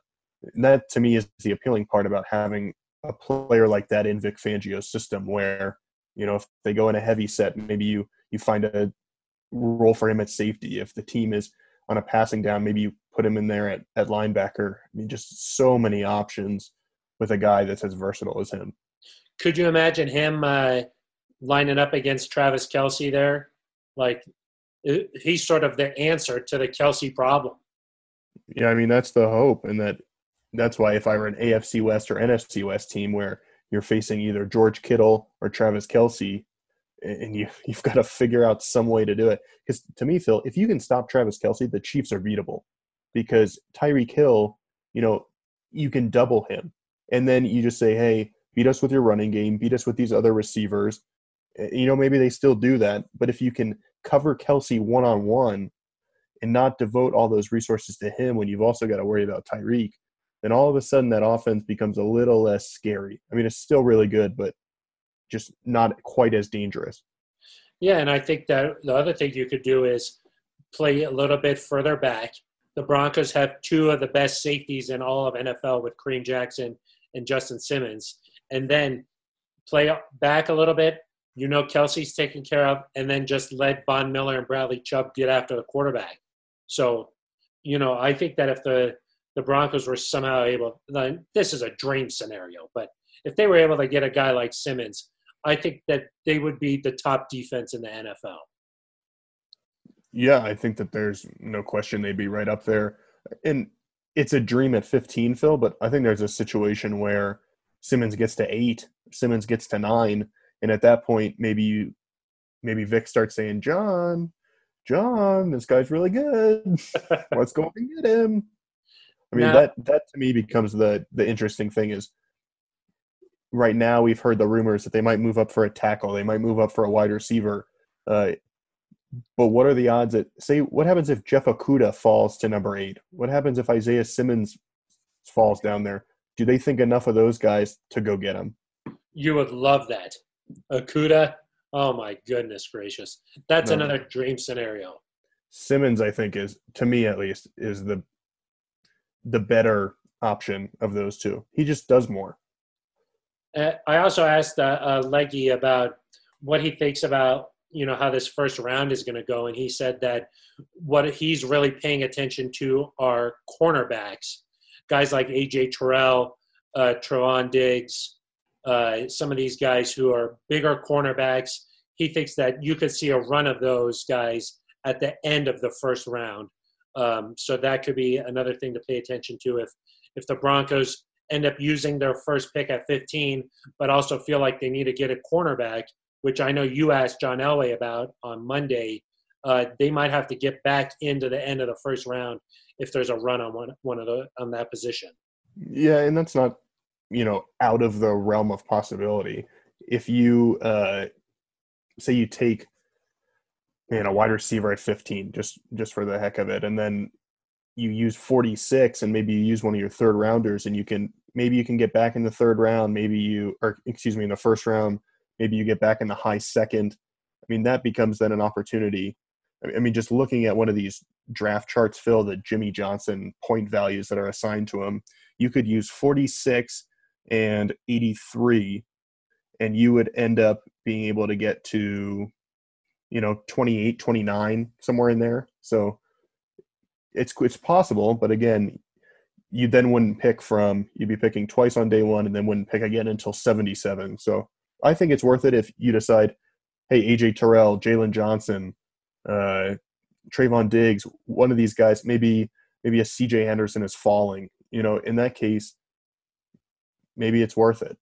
And that to me is the appealing part about having a player like that in Vic Fangio's system, where you know if they go in a heavy set, maybe you you find a role for him at safety. If the team is on a passing down, maybe you put him in there at, at linebacker. I mean, just so many options with a guy that's as versatile as him. Could you imagine him uh, lining up against Travis Kelce there? Like, he's sort of the answer to the Kelce problem. Yeah, I mean, that's the hope. And that that's why if I were an AFC West or NFC West team where you're facing either George Kittle or Travis Kelce, and you you've got to figure out some way to do it. Because to me, Phil, if you can stop Travis Kelce, the Chiefs are beatable. Because Tyreek Hill, you know, you can double him, and then you just say, "Hey, beat us with your running game, beat us with these other receivers." Eh, you know, maybe they still do that, but if you can cover Kelce one on one and not devote all those resources to him when you've also got to worry about Tyreek, then all of a sudden that offense becomes a little less scary. I mean, it's still really good, but just not quite as dangerous. Yeah, and I think that the other thing you could do is play a little bit further back. The Broncos have two of the best safeties in all of NFL with Kareem Jackson and Justin Simmons. And then play back a little bit. You know Kelce's taken care of, and then just let Von Miller and Bradley Chubb get after the quarterback. So, you know, I think that if the the Broncos were somehow able, then this is a dream scenario, but if they were able to get a guy like Simmons I think that they would be the top defense in the NFL. Yeah, I think that there's no question they'd be right up there. And it's a dream at 15, Phil, but I think there's a situation where Simmons gets to eight, Simmons gets to nine, and at that point, maybe you, maybe Vic starts saying, "John, John, this guy's really good. Let's go and get him." I mean, now, that that to me becomes the the interesting thing is right now we've heard the rumors that they might move up for a tackle, they might move up for a wide receiver. Uh, but what are the odds that say what happens if Jeff Okudah falls to number eight? What happens if Isaiah Simmons falls down there? Do they think enough of those guys to go get him? You would love that. Okudah, oh my goodness gracious. That's no. another dream scenario. Simmons, I think, is to me at least, is the the better option of those two. He just does more. Uh, I also asked uh, uh, Leggy about what he thinks about you know how this first round is going to go, and he said that what he's really paying attention to are cornerbacks, guys like AJ Terrell, uh, Trevon Diggs, uh, some of these guys who are bigger cornerbacks. He thinks that you could see a run of those guys at the end of the first round. Um, so that could be another thing to pay attention to if if the Broncos end up using their first pick at 15, but also feel like they need to get a cornerback, which I know you asked John Elway about on Monday. Uh, they might have to get back into the end of the first round if there's a run on one one of the on that position. Yeah, and that's not you know out of the realm of possibility. If you uh, say you take man a wide receiver at 15 just just for the heck of it, and then you use 46 and maybe you use one of your third rounders and you can maybe you can get back in the third round maybe you or excuse me in the first round maybe you get back in the high second i mean that becomes then an opportunity i mean just looking at one of these draft charts phil the jimmy johnson point values that are assigned to him you could use 46 and 83 and you would end up being able to get to you know 28 29 somewhere in there so it's it's possible, but again, you then wouldn't pick from you'd be picking twice on day one and then wouldn't pick again until 77. So I think it's worth it if you decide, hey, AJ Terrell, Jaylon Johnson, uh, Trevon Diggs, one of these guys, maybe maybe a CJ Henderson is falling. You know, in that case, maybe it's worth it.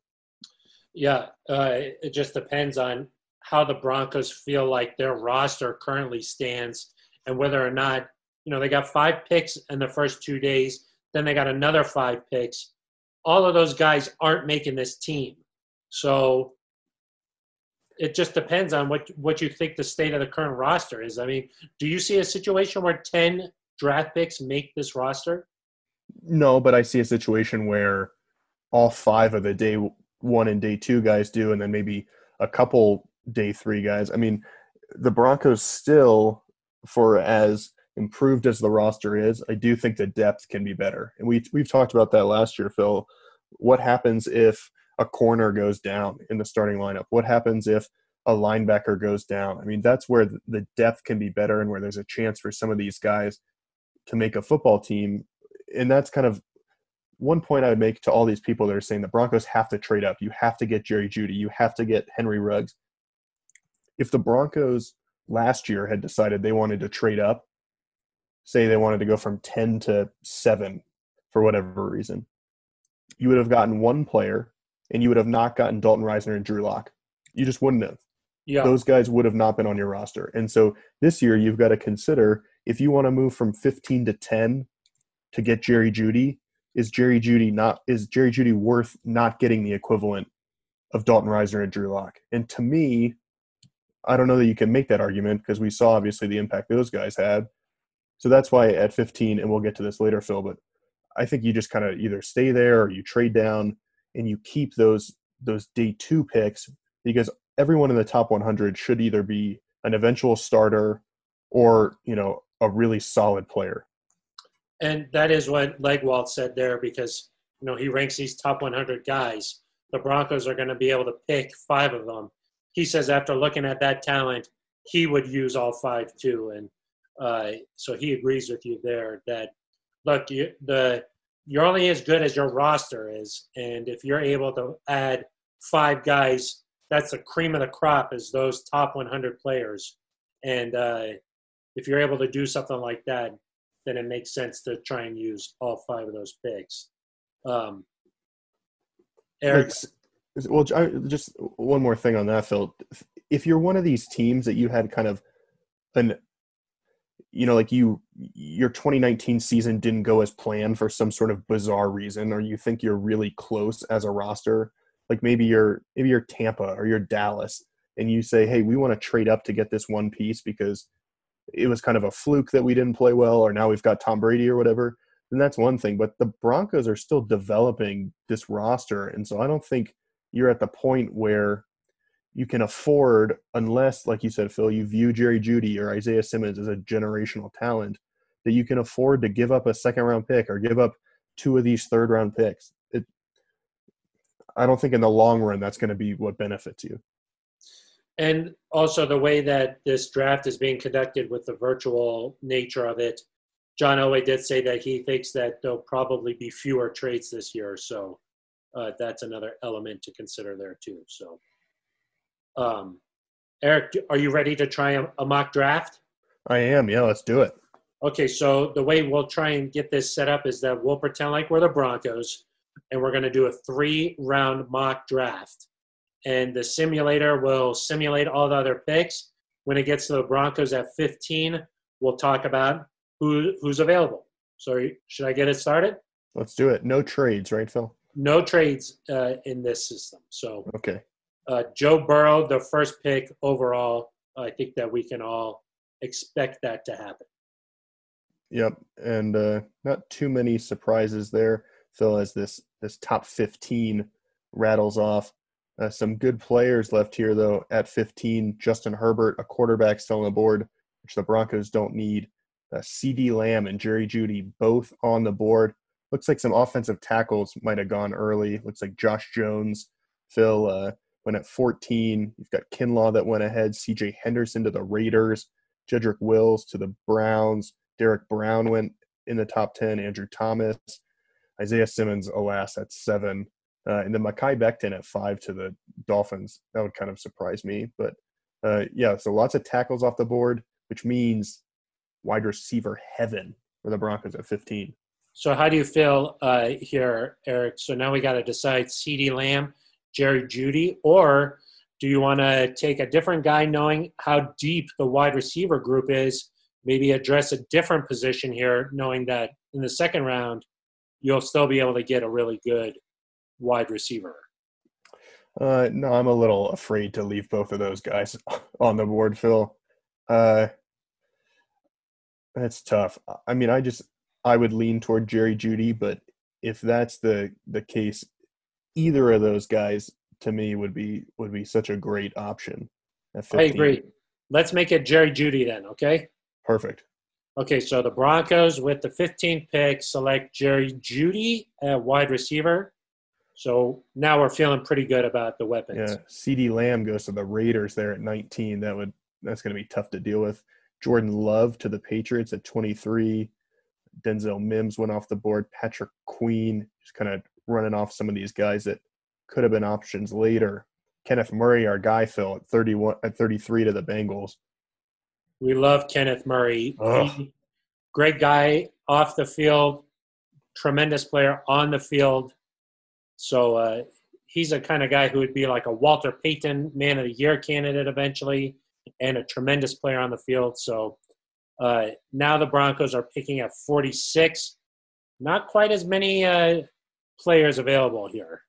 Yeah, uh, it just depends on how the Broncos feel like their roster currently stands and whether or not you know, they got five picks in the first two days. Then they got another five picks. All of those guys aren't making this team. So it just depends on what what you think the state of the current roster is. I mean, do you see a situation where 10 draft picks make this roster? No, but I see a situation where all five of the day one and day two guys do, and then maybe a couple day three guys. I mean, the Broncos still, for as improved as the roster is, I do think the depth can be better. And we we've talked about that last year, Phil. What happens if a corner goes down in the starting lineup? What happens if a linebacker goes down? I mean, that's where the depth can be better and where there's a chance for some of these guys to make a football team. And that's kind of one point I would make to all these people that are saying the Broncos have to trade up. You have to get Jerry Jeudy. You have to get Henry Ruggs. If the Broncos last year had decided they wanted to trade up, say they wanted to go from 10 to 7 for whatever reason, you would have gotten one player and you would have not gotten Dalton Risner and Drew Lock. You just wouldn't have. Yeah. Those guys would have not been on your roster. And so this year you've got to consider if you want to move from 15 to 10 to get Jerry Jeudy, is Jerry Jeudy not is Jerry Jeudy worth not getting the equivalent of Dalton Risner and Drew Lock? And to me, I don't know that you can make that argument because we saw obviously the impact those guys had. So that's why at 15, and we'll get to this later, Phil, but I think you just kind of either stay there or you trade down and you keep those those day two picks because everyone in the top 100 should either be an eventual starter or you know a really solid player. And that is what Legwold said there because you know he ranks these top 100 guys. The Broncos are going to be able to pick five of them. He says after looking at that talent, he would use all five too, and uh, so he agrees with you there. That look, you, the you're only as good as your roster is, and if you're able to add five guys, that's the cream of the crop. Is those top 100 players, and uh, if you're able to do something like that, then it makes sense to try and use all five of those picks. Um, Aric, well, just one more thing on that, Phil. If you're one of these teams that you had kind of an, you know, like you, your 2019 season didn't go as planned for some sort of bizarre reason, or you think you're really close as a roster, like maybe you're maybe you're Tampa or you're Dallas, and you say, hey, we want to trade up to get this one piece because it was kind of a fluke that we didn't play well, or now we've got Tom Brady or whatever, then that's one thing. But the Broncos are still developing this roster. And so I don't think you're at the point where you can afford, unless, like you said, Phil, you view Jerry Jeudy or Isaiah Simmons as a generational talent, that you can afford to give up a second round pick or give up two of these third round picks. It, I don't think in the long run that's going to be what benefits you and also the way that this draft is being conducted with the virtual nature of it. John Elway did say that he thinks that there'll probably be fewer trades this year, so uh, that's another element to consider there too. So, um, Aric, are you ready to try a, a mock draft? I am. Yeah, let's do it. Okay, so the way we'll try and get this set up is that we'll pretend like we're the Broncos, and we're going to do a three-round mock draft and the simulator will simulate all the other picks. When it gets to the Broncos at 15, we'll talk about who who's available. So should I get it started? Let's do it. No trades, right, Phil? No trades uh, in this system. So okay. Uh, Joe Burrow, the first pick overall. I think that we can all expect that to happen. Yep, and uh, not too many surprises there, Phil. As this this top 15 rattles off, uh, some good players left here, though, at 15. Justin Herbert, a quarterback still on the board, which the Broncos don't need. Uh, CeeDee Lamb and Jerry Jeudy both on the board. Looks like some offensive tackles might have gone early. Looks like Josh Jones, Phil uh, went at 14. You've got Kinlaw that went ahead. CJ Henderson to the Raiders. Jedrick Wills to the Browns. Derrick Brown went in the top 10. Andrew Thomas. Isaiah Simmons, alas, at seven. Uh, and then Mekhi Becton at five to the Dolphins. That would kind of surprise me. But uh, yeah, so lots of tackles off the board, which means wide receiver heaven for the Broncos at 15. So how do you feel uh, here, Aric? So now we got to decide CeeDee Lamb, Jerry Jeudy, or do you want to take a different guy knowing how deep the wide receiver group is, maybe address a different position here, knowing that in the second round, you'll still be able to get a really good wide receiver? Uh, no, I'm a little afraid to leave both of those guys on the board, Phil. Uh, that's tough. I mean, I just I would lean toward Jerry Jeudy, but if that's the the case, either of those guys to me would be would be such a great option. I agree. let's make it Jerry Jeudy then, okay? Perfect. Okay, so the Broncos with the 15th pick select Jerry Jeudy at wide receiver. So now we're feeling pretty good about the weapons. Yeah. CeeDee Lamb goes to the Raiders there at 19. That would that's going to be tough to deal with. Jordan Love to the Patriots at 23. Denzel Mims went off the board. Patrick Queen just kind of running off some of these guys that could have been options later. Kenneth Murray, our guy, Phil at 31 at 33 to the Bengals. We love Kenneth Murray. Great guy off the field, tremendous player on the field. So uh, he's a kind of guy who would be like a Walter Payton Man of the Year candidate eventually, and a tremendous player on the field. So uh, now the Broncos are picking at 46. Not quite as many uh, players available here.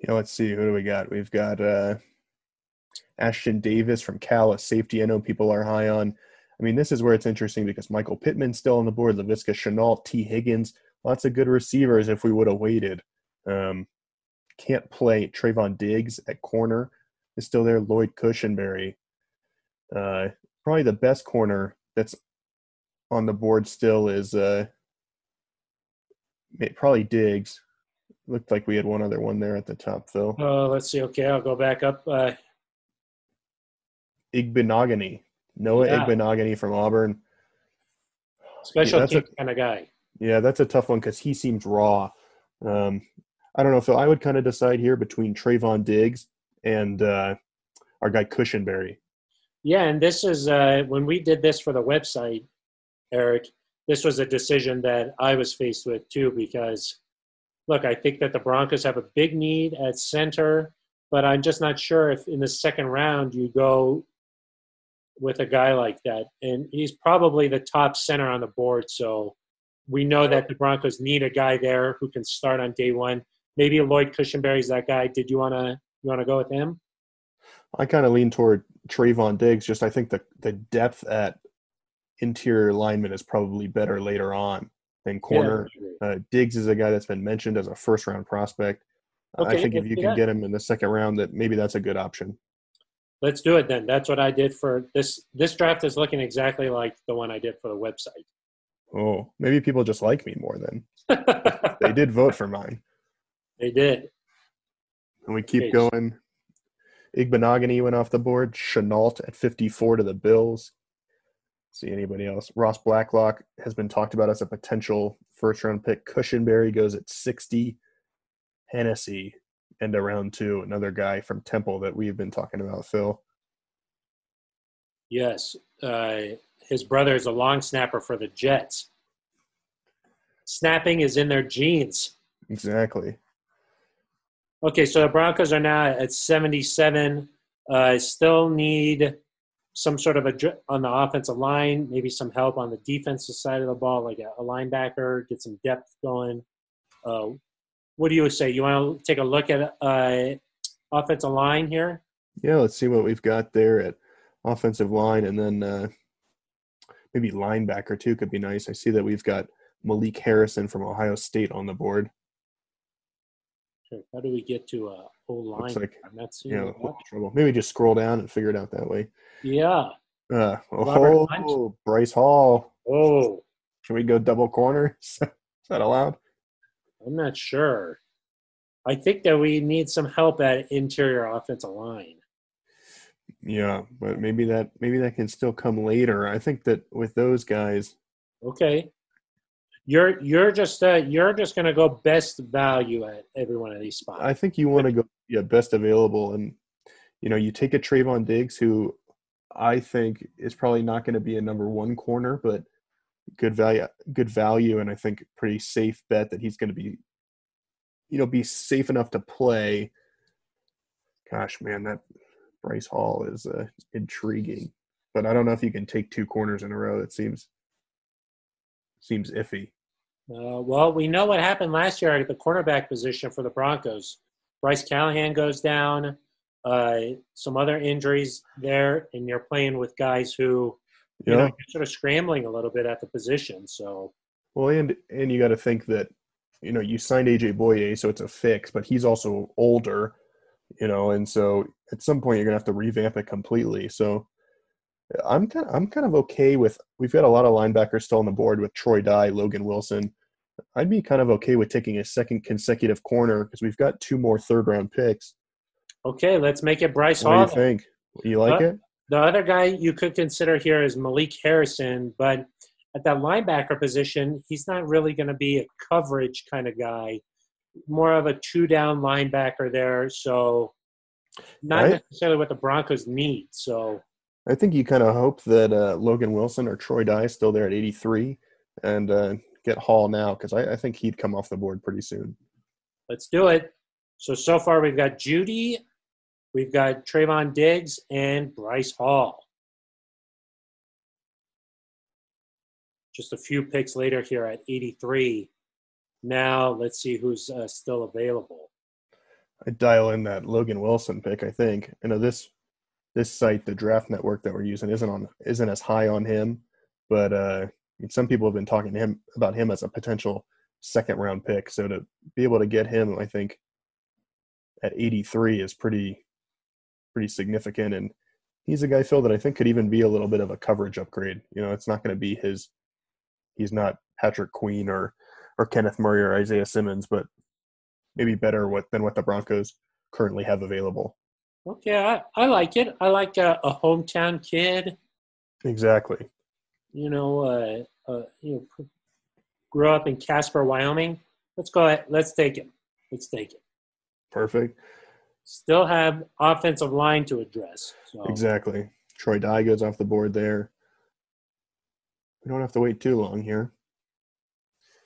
Yeah, let's see. Who do we got? We've got uh, Ashtyn Davis from Cal, a safety. I know people are high on. I mean, this is where it's interesting because Michael Pittman's still on the board, Laviska Shenault, Tee Higgins, lots of good receivers if we would have waited. Um, can't play Trevon Diggs at corner is still there. Lloyd Cushenberry, uh, probably the best corner that's on the board still is uh, probably Diggs. Looked like we had one other one there at the top, Phil. Uh, let's see. Okay, I'll go back up. Uh, Igbinoghene. Noah Yeah. Igbinoghene from Auburn. special that's a- kind of guy. Yeah, that's a tough one because he seems raw. Um, I don't know, Phil. I would kind of decide here between Trevon Diggs and uh, our guy Cushenberry. Yeah, and this is uh, when we did this for the website, Aric. This was a decision that I was faced with too because, look, I think that the Broncos have a big need at center, but I'm just not sure if in the second round you go with a guy like that, and he's probably the top center on the board. So we know that the Broncos need a guy there who can start on day one. Maybe Lloyd Cushenberry's that guy. Did you wanna you wanna go with him? I kind of lean toward Trevon Diggs. Just I think the the depth at interior lineman is probably better later on than corner. Yeah, Uh, Diggs is a guy that's been mentioned as a first round prospect. Okay, I think if you can that. get him in the second round, that maybe that's a good option. Let's do it then. That's what I did for this. This draft is looking exactly like the one I did for the website. Oh, maybe people just like me more then. They did vote for mine. they did. And we keep Okay. going. Igbinoghene went off the board. Shenault at 54 to the Bills. See anybody else? Ross Blacklock has been talked about as a potential first round pick. Cushenberry goes at 60. Hennessy end of round two, another guy from Temple that we've been talking about, Phil. Yes. Uh, his brother is a long snapper for the Jets. Snapping is in their genes. Exactly. Okay, so the Broncos are now at 77. Uh, still need some sort of a on the offensive line, maybe some help on the defensive side of the ball, like a, a linebacker, get some depth going. Uh, what do you say? You want to take a look at uh, offensive line here? Yeah, let's see what we've got there at offensive line and then uh, maybe linebacker too could be nice. I see that we've got Malik Harrison from Ohio State on the board. Sure. How do we get to a whole line? Looks like- I'm not seeing Yeah, whole trouble. Maybe just scroll down and figure it out that way. Yeah. Uh, oh? Bryce Hall. Oh, Should we go double corner? Is that allowed? I'm not sure. I think that we need some help at interior offensive line. Yeah, but maybe that maybe that can still come later. I think that with those guys, Okay. You're you're just uh, you're just gonna go best value at every one of these spots. I think you want to go yeah best available, and you know you take a Trevon Diggs who I think is probably not going to be a number one corner, but good value, good value, and I think pretty safe bet that he's going to be, you know, be safe enough to play. Gosh, man, that Bryce Hall is uh, intriguing, but I don't know if you can take two corners in a row. It seems seems iffy. Uh, well, we know what happened last year at the cornerback position for the Broncos. Bryce Callahan goes down. Uh, some other injuries there, and you're playing with guys who, you know, you're sort of scrambling a little bit at the position. So Well, and and you got to think that you know you signed AJ Bouye, so it's a fix, but he's also older. You know, and so at some point you're gonna have to revamp it completely. So I'm kind of, I'm kind of okay with we've got a lot of linebackers still on the board with Troy Dye, Logan Wilson. I'd be kind of okay with taking a second consecutive corner because we've got two more third round picks. Okay, let's make it Bryce What Hall. do you think? You like Uh, it? The other guy you could consider here is Malik Harrison, but at that linebacker position, he's not really going to be a coverage kind of guy. More of a two down linebacker there. So, not Right. necessarily what the Broncos need. So, I think you kind of hope that uh, Logan Wilson or Troy Dye is still there at 83 and uh, get Hall now because I, I think he'd come off the board pretty soon. let's do it. So, so far we've got Jeudy, we've got Trevon Diggs, and Bryce Hall. Just a few picks later here at 83. Now, let's see who's uh, still available. I dial in that Logan Wilson pick. I think you know this this site, the Draft Network that we're using, isn't on isn't as high on him, but uh, some people have been talking to him about him as a potential second round pick. So to be able to get him, I think at 83 is pretty pretty significant, and he's a guy Phil that I think could even be a little bit of a coverage upgrade. You know, it's not going to be his. He's not Patrick Queen or or Kenneth Murray or Isaiah Simmons, but maybe better what than what the Broncos currently have available. Okay, I, I like it. I like a, a hometown kid. Exactly. You know, uh, uh, you know, grew up in Casper, Wyoming. Let's go ahead. Let's take it. Let's take it. Perfect. Still have offensive line to address. So Exactly. Troy Dye goes off the board there. We don't have to wait too long here.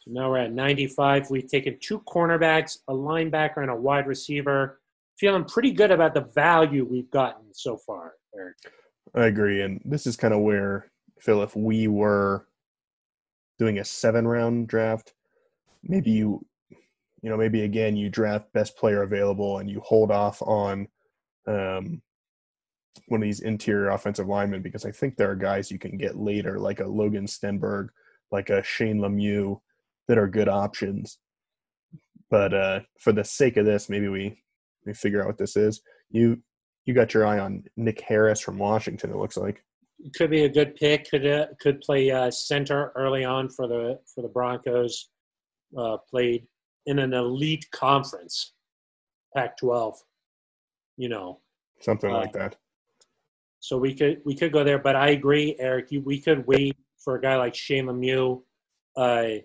So now we're at 95. We've taken two cornerbacks, a linebacker, and a wide receiver. Feeling pretty good about the value we've gotten so far. Aric. I agree. And this is kind of where, Phil, if we were doing a seven round draft, maybe you, you know, maybe again, you draft best player available and you hold off on um, one of these interior offensive linemen because I think there are guys you can get later, like a Logan Stenberg, like a Shane Lemieux, that are good options. But uh, for the sake of this, maybe we we figure out what this is. You you got your eye on Nick Harris from Washington. It looks like. Could be a good pick. Could uh, could play uh, center early on for the for the Broncos. Uh, played in an elite conference, Pac-12. You know, Something Uh, like that. So we could we could go there, but I agree, Aric. You, we could wait for a guy like Shane Lemieux, uh,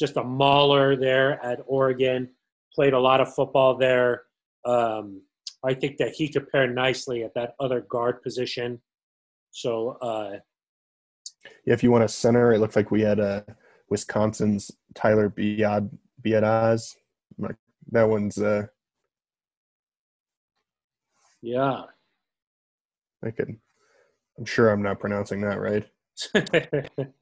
just a mauler there at Oregon. Played a lot of football there. Um, I think that he could pair nicely at that other guard position. So uh, Yeah, if you want a center, it looked like we had uh, Wisconsin's Tyler Biad Biadasz. That one's uh, yeah. I could. I'm sure I'm not pronouncing that right.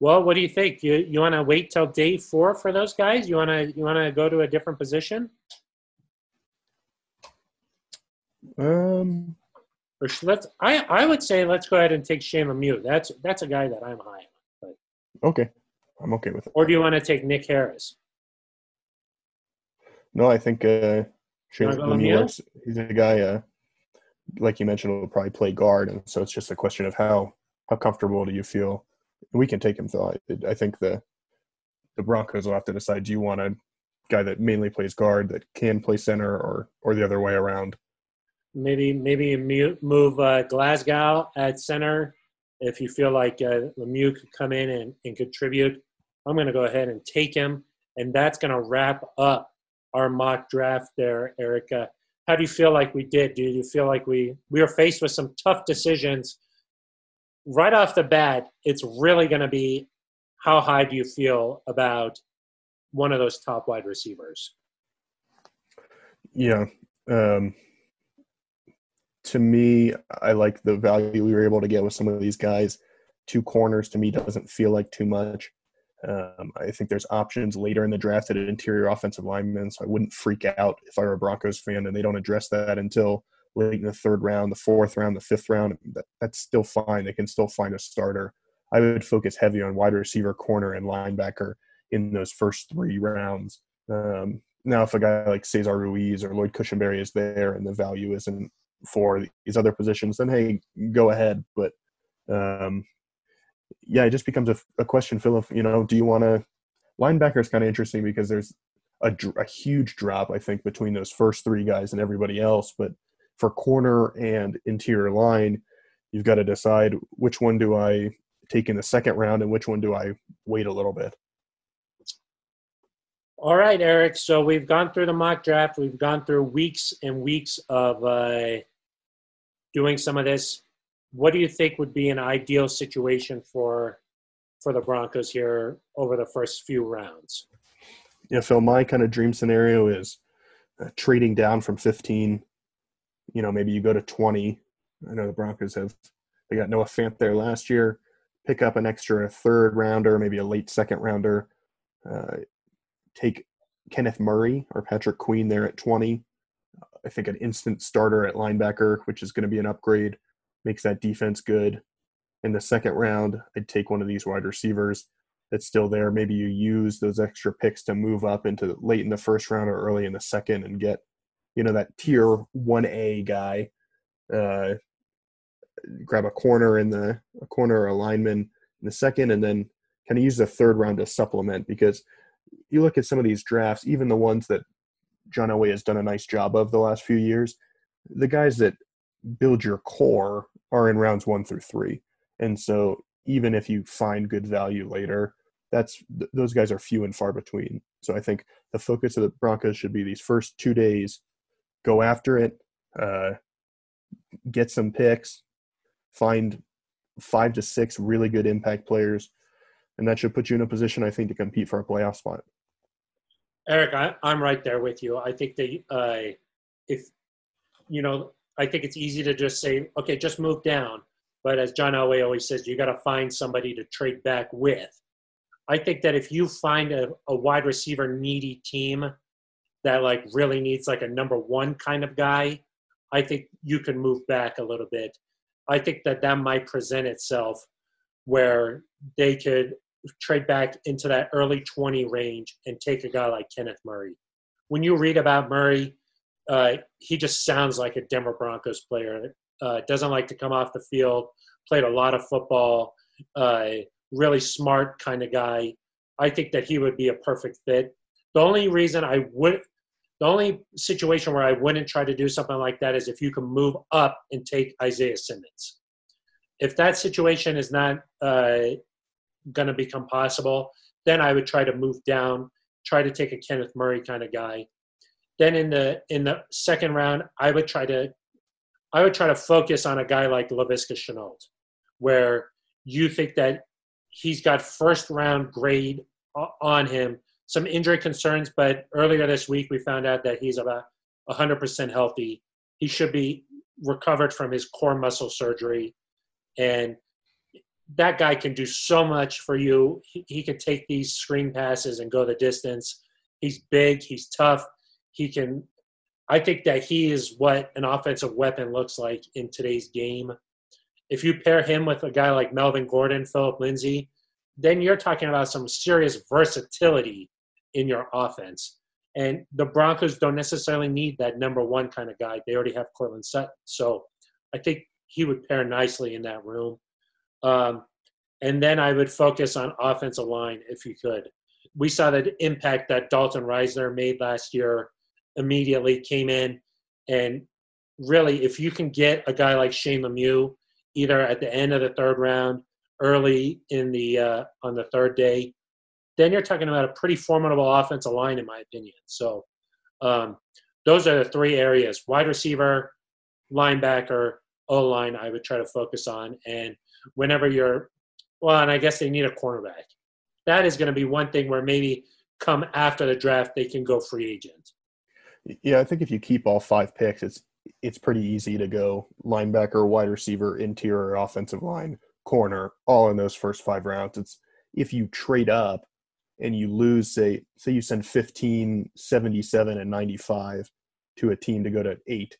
well, what do you think? You you want to wait till day four for those guys? You want to you want to go to a different position, Um, or let's? I I would say let's go ahead and take Shane Lemieux. That's that's a guy that I'm high on. okay, I'm okay with it. Or do you want to take Nick Harris? No, I think uh, Shane Lemieux? He's a guy, uh, like you mentioned, will probably play guard, and so it's just a question of how how comfortable do you feel. We can take him though. I, I think the the Broncos will have to decide: do you want a guy that mainly plays guard that can play center, or or the other way around? Maybe maybe move uh, Glasgow at center if you feel like uh, Lemieux could come in and, and contribute. I'm going to go ahead and take him, and that's going to wrap up our mock draft there, Erica. How do you feel like we did? Do you feel like we we were faced with some tough decisions right off the bat? It's really going to be how high do you feel about one of those top wide receivers? Yeah. Um, to me, I like the value we were able to get with some of these guys. Two corners to me doesn't feel like too much. Um, I think there's options later in the draft at interior offensive linemen, so I wouldn't freak out if I were a Broncos fan and they don't address that until late in the third round, the fourth round, the fifth round. That, that's still fine. They can still find a starter. I would focus heavy on wide receiver, corner, and linebacker in those first three rounds. Um, now if a guy like Cesar Ruiz or Lloyd Cushenberry is there and the value isn't for these other positions, then hey, go ahead. But um, yeah, it just becomes a, a question, Phil. Of you know, do you want to linebacker is kind of interesting because there's a, a huge drop, I think, between those first three guys and everybody else. But for corner and interior line, you've got to decide which one do I take in the second round and which one do I wait a little bit. All right, Aric. So we've gone through the mock draft. We've gone through weeks and weeks of uh, doing some of this. What do you think would be an ideal situation for for the Broncos here over the first few rounds? Yeah, Phil. My kind of dream scenario is uh, trading down from 15. You know, maybe you go to 20. I know the Broncos have they got Noah Fant there last year. Pick up an extra third rounder, maybe a late second rounder. Uh, take Kenneth Murray or Patrick Queen there at 20. I think an instant starter at linebacker, which is going to be an upgrade, makes that defense good. In the second round, I'd take one of these wide receivers that's still there. Maybe you use those extra picks to move up into late in the first round or early in the second and get, you know, that tier 1A guy. Uh, grab a corner in the a corner or a lineman in the second, and then kind of use the third round to supplement because – you look at some of these drafts, even the ones that John Elway has done a nice job of the last few years, the guys that build your core are in rounds one through three. And so even if you find good value later, that's those guys are few and far between. So I think the focus of the Broncos should be these first two days, go after it, uh, get some picks, find five to six really good impact players and that should put you in a position, I think, to compete for a playoff spot. Aric, I, am right there with you. I think that uh, if you know, I think it's easy to just say, okay, just move down. But as John Elway always says, you got to find somebody to trade back with. I think that if you find a, a wide receiver needy team that like really needs like a number one kind of guy, I think you can move back a little bit. I think that that might present itself where they could trade back into that early 20 range and take a guy like Kenneth Murray. When you read about Murray, uh, he just sounds like a Denver Broncos player. Uh, doesn't like to come off the field, played a lot of football, uh, really smart kind of guy. I think that he would be a perfect fit. The only reason I would, the only situation where I wouldn't try to do something like that is if you can move up and take Isaiah Simmons. If that situation is not uh, going to become possible, then I would try to move down, try to take a Kenneth Murray kind of guy. Then in the in the second round, I would try to I would try to focus on a guy like Laviska Shenault, where you think that he's got first round grade on him. Some injury concerns, but earlier this week we found out that he's about 100% healthy. He should be recovered from his core muscle surgery. And that guy can do so much for you. He, he can take these screen passes and go the distance. He's big. He's tough. He can. I think that he is what an offensive weapon looks like in today's game. If you pair him with a guy like Melvin Gordon, Phillip Lindsay, then you're talking about some serious versatility in your offense. And the Broncos don't necessarily need that number one kind of guy. They already have Courtland Sutton. So I think he would pair nicely in that room. Um, and then I would focus on offensive line if you could. We saw that impact that Dalton Risner made last year immediately came in. And really, if you can get a guy like Shane Lemieux, either at the end of the third round, early in the uh, on the third day, then you're talking about a pretty formidable offensive line, in my opinion. So um, those are the three areas: wide receiver, linebacker, O line. I would try to focus on, and whenever you're well, and I guess they need a cornerback. That is going to be one thing where maybe come after the draft they can go free agent. Yeah, I think if you keep all five picks, it's it's pretty easy to go linebacker, wide receiver, interior, offensive line, corner, all in those first five rounds. It's if you trade up and you lose, say, say you send 15, 77, and 95 to a team to go to eight,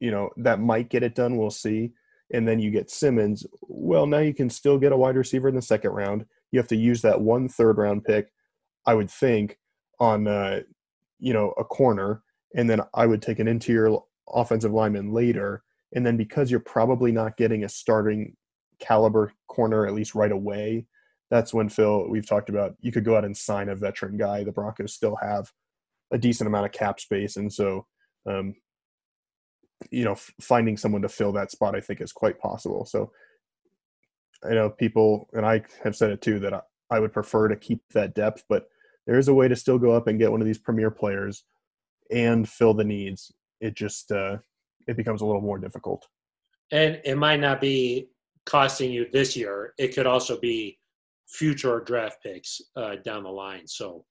you know, that might get it done. We'll see and then you get Simmons, well, now you can still get a wide receiver in the second round. You have to use that one third round pick, I would think, on uh, you know, a corner, and then I would take an interior offensive lineman later. And then because you're probably not getting a starting caliber corner, at least right away, that's when Phil, we've talked about, you could go out and sign a veteran guy. The Broncos still have a decent amount of cap space. And so, um, you know, f- finding someone to fill that spot, I think, is quite possible. So, I know people, and I have said it too, that I, I would prefer to keep that depth, but there is a way to still go up and get one of these premier players and fill the needs. It just uh, it becomes a little more difficult. And it might not be costing you this year. It could also be future draft picks uh, down the line. So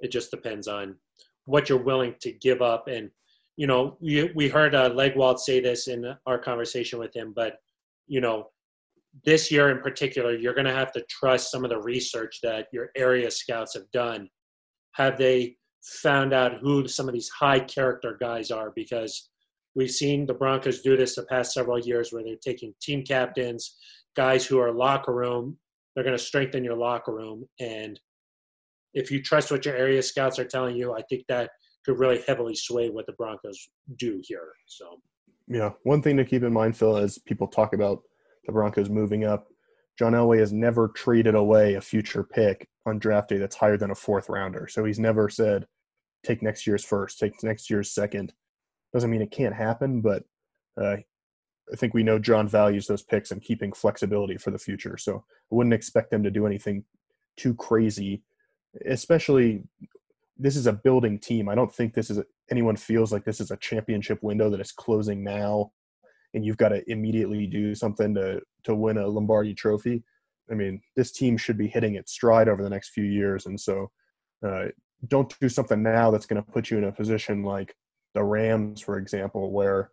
it just depends on what you're willing to give up. And you know, we we heard uh, Legwold say this in our conversation with him, but you know, this year in particular, you're going to have to trust some of the research that your area scouts have done. Have they found out who some of these high character guys are? Because we've seen the Broncos do this the past several years where they're taking team captains, guys who are locker room. They're going to strengthen your locker room. And if you trust what your area scouts are telling you, I think that could really heavily sway what the Broncos do here. So, yeah, one thing to keep in mind, Phil, as people talk about the Broncos moving up. John Elway has never traded away a future pick on draft day that's higher than a fourth rounder. So he's never said, take next year's first, take next year's second. Doesn't mean it can't happen, but uh, I think we know John values those picks and keeping flexibility for the future. So I wouldn't expect them to do anything too crazy, especially this is a building team. I don't think this is a, anyone feels like this is a championship window that is closing now and you've got to immediately do something to to win a Lombardi trophy. I mean, this team should be hitting its stride over the next few years, and so uh, don't do something now that's going to put you in a position like the Rams, for example, where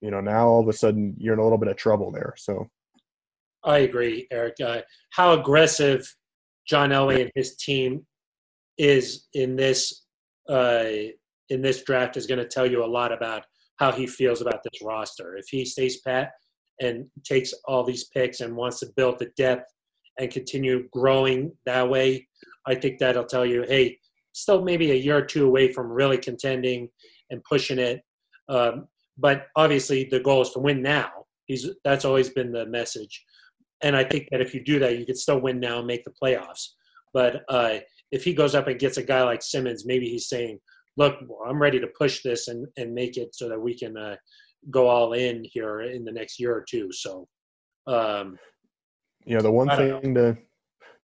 you know now all of a sudden you're in a little bit of trouble there. So, I agree, Aric. Uh, how aggressive John Elway and his team is in this uh, in this draft is going to tell you a lot about how he feels about this roster. If he stays pat and takes all these picks and wants to build the depth and continue growing that way, I think that'll tell you, hey, still maybe a year or two away from really contending and pushing it. Um, but obviously, the goal is to win now. He's that's always been the message, and I think that if you do that, you can still win now and make the playoffs. But uh, if he goes up and gets a guy like Simmons, maybe he's saying, look, I'm ready to push this and, and make it so that we can uh, go all in here in the next year or two. So, um, you know, the one thing know. to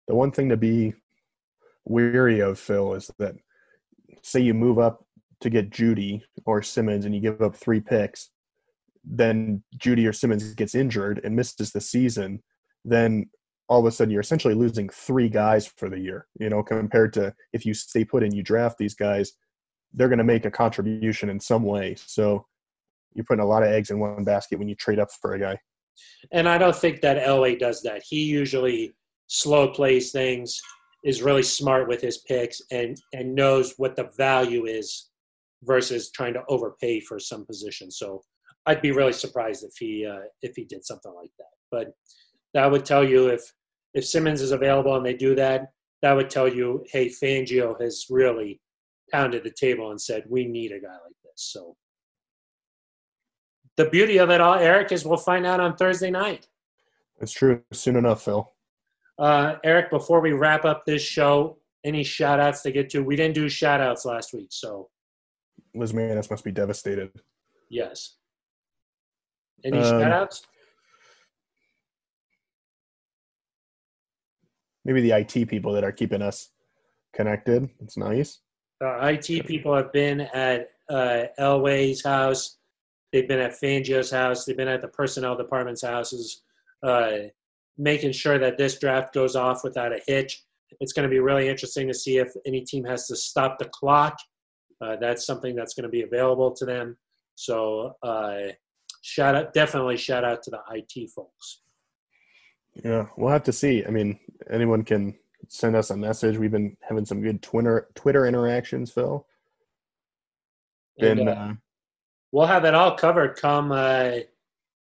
the one thing to be weary of, Phil, is that say you move up to get Jeudy or Simmons and you give up three picks, then Jeudy or Simmons gets injured and misses the season, then all of a sudden you're essentially losing three guys for the year, you know, compared to if you stay put and you draft these guys they're going to make a contribution in some way. So you're putting a lot of eggs in one basket when you trade up for a guy. And I don't think that Elway does that. He usually slow plays things, is really smart with his picks, and and knows what the value is versus trying to overpay for some position. So I'd be really surprised if he uh, if he did something like that. But that would tell you if if Simmons is available and they do that, that would tell you, hey, Fangio has really pounded the table and said, "We need a guy like this." So the beauty of it all, Aric, is we'll find out on Thursday night. That's true. Soon enough, Phil. Uh, Aric, before we wrap up this show, any shout outs to get to? We didn't do shout outs last week, so Liz Manis must be devastated. Yes. Any um, shout outs? Maybe the IT people that are keeping us connected. It's nice. Our IT people have been at uh, Elway's house. They've been at Fangio's house. They've been at the personnel department's houses, uh, making sure that this draft goes off without a hitch. It's going to be really interesting to see if any team has to stop the clock. Uh, that's something that's going to be available to them. So, uh, shout out, definitely shout out to the IT folks. Yeah, we'll have to see. I mean, anyone can send us a message. We've been having some good Twitter Twitter interactions, Phil. Been, and, uh, uh, we'll have it all covered come uh,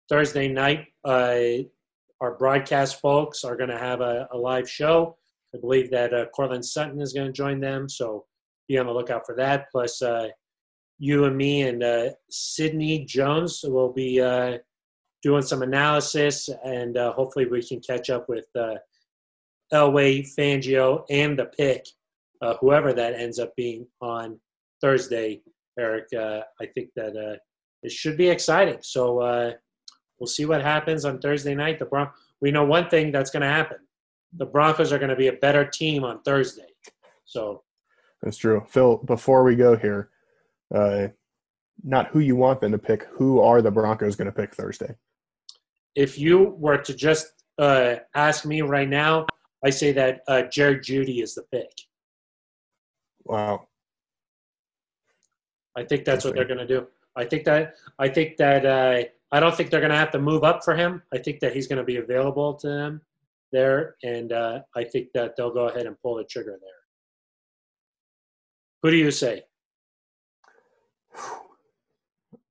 Thursday night. Uh, our broadcast folks are going to have a, a, live show. I believe that uh, Courtland Sutton is going to join them. So be on the lookout for that. Plus, uh, you and me and uh, Sydney Jones will be uh, doing some analysis, and uh, hopefully we can catch up with uh, Elway, Fangio, and the pick, uh, whoever that ends up being on Thursday. Aric, I think that it should be exciting. So we'll see what happens on Thursday night. The Bron- we know one thing that's going to happen: the Broncos are going to be a better team on Thursday. So That's true. Phil, before we go here, uh, not who you want them to pick, who are the Broncos going to pick Thursday? if you were to just uh, ask me right now, I say that uh, Jared Jeudy is the pick. Wow. I think that's what they're going to do. I think that I think that uh, I don't think they're going to have to move up for him. I think that he's going to be available to them there, and uh, I think that they'll go ahead and pull the trigger there. Who do you say?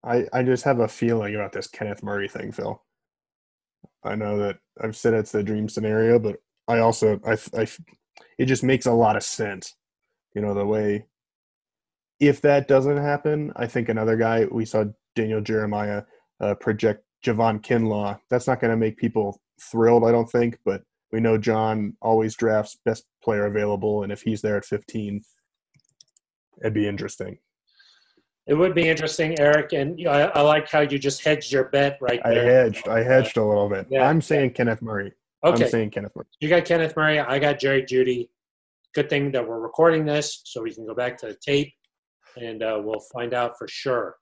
I, I just have a feeling about this Kenneth Murray thing, Phil. I know that I've said it's the dream scenario, but I also I, I it just makes a lot of sense. You know the way. If that doesn't happen, I think another guy we saw Daniel Jeremiah uh, project Javon Kinlaw. That's not going to make people thrilled, I don't think, but we know John always drafts best player available, and if he's there at 15, it'd be interesting. It would be interesting, Aric, and I, I like how you just hedged your bet right there. I hedged. I hedged a little bit. Yeah. I'm saying Kenneth Murray. Okay, I'm saying Kenneth Murray. you got Kenneth Murray. I got Jerry Jeudy. Good thing that we're recording this, so we can go back to the tape, and uh, we'll find out for sure.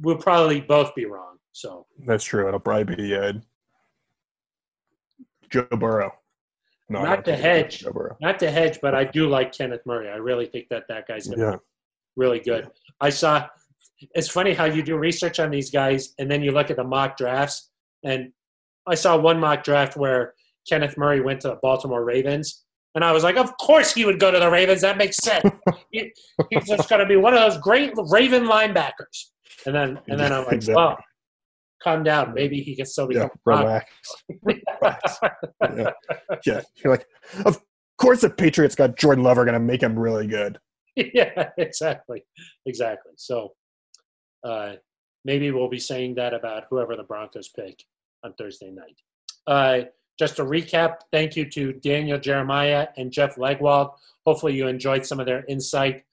We'll probably both be wrong. So That's true. It'll probably be uh, Joe Burrow. No, Not to think it'll be hedge. Not to hedge, but I do like Kenneth Murray. I really think that that guy's gonna Yeah. be really good. I saw. It's funny how you do research on these guys, and then you look at the mock drafts. And I saw one mock draft where Kenneth Murray went to the Baltimore Ravens, and I was like, of course he would go to the Ravens. That makes sense. he, he's just going to be one of those great Raven linebackers. And then, and then I'm like, Exactly. well, calm down. Maybe he can still Yeah, become. a Bronco. relax. yeah. yeah. You're like, of course the Patriots got Jordan Love are going to make him really good. yeah, exactly, exactly. So uh, maybe we'll be saying that about whoever the Broncos pick on Thursday night. Uh, just to recap, thank you to Daniel Jeremiah and Jeff Legwold. Hopefully, you enjoyed some of their insight.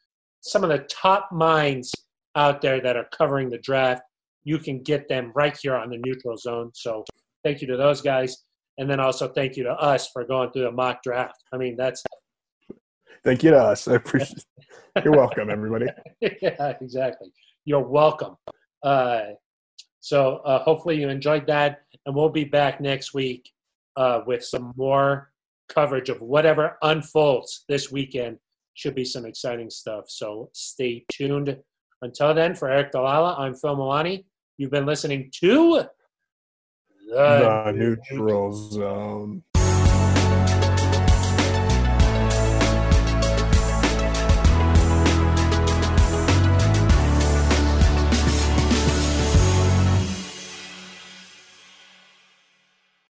Some of the top minds out there that are covering the draft, you can get them right here on the neutral zone. So, thank you to those guys. And then also thank you to us for going through the mock draft. I mean, that's Thank you to us. I appreciate You're welcome, everybody. yeah, exactly. You're welcome. Uh, so uh, hopefully you enjoyed that, and we'll be back next week uh, with some more coverage of whatever unfolds this weekend. Should be some exciting stuff. So stay tuned. Until then, for Aric DiLalla, I'm Phil Milani. You've been listening to The neutral zone.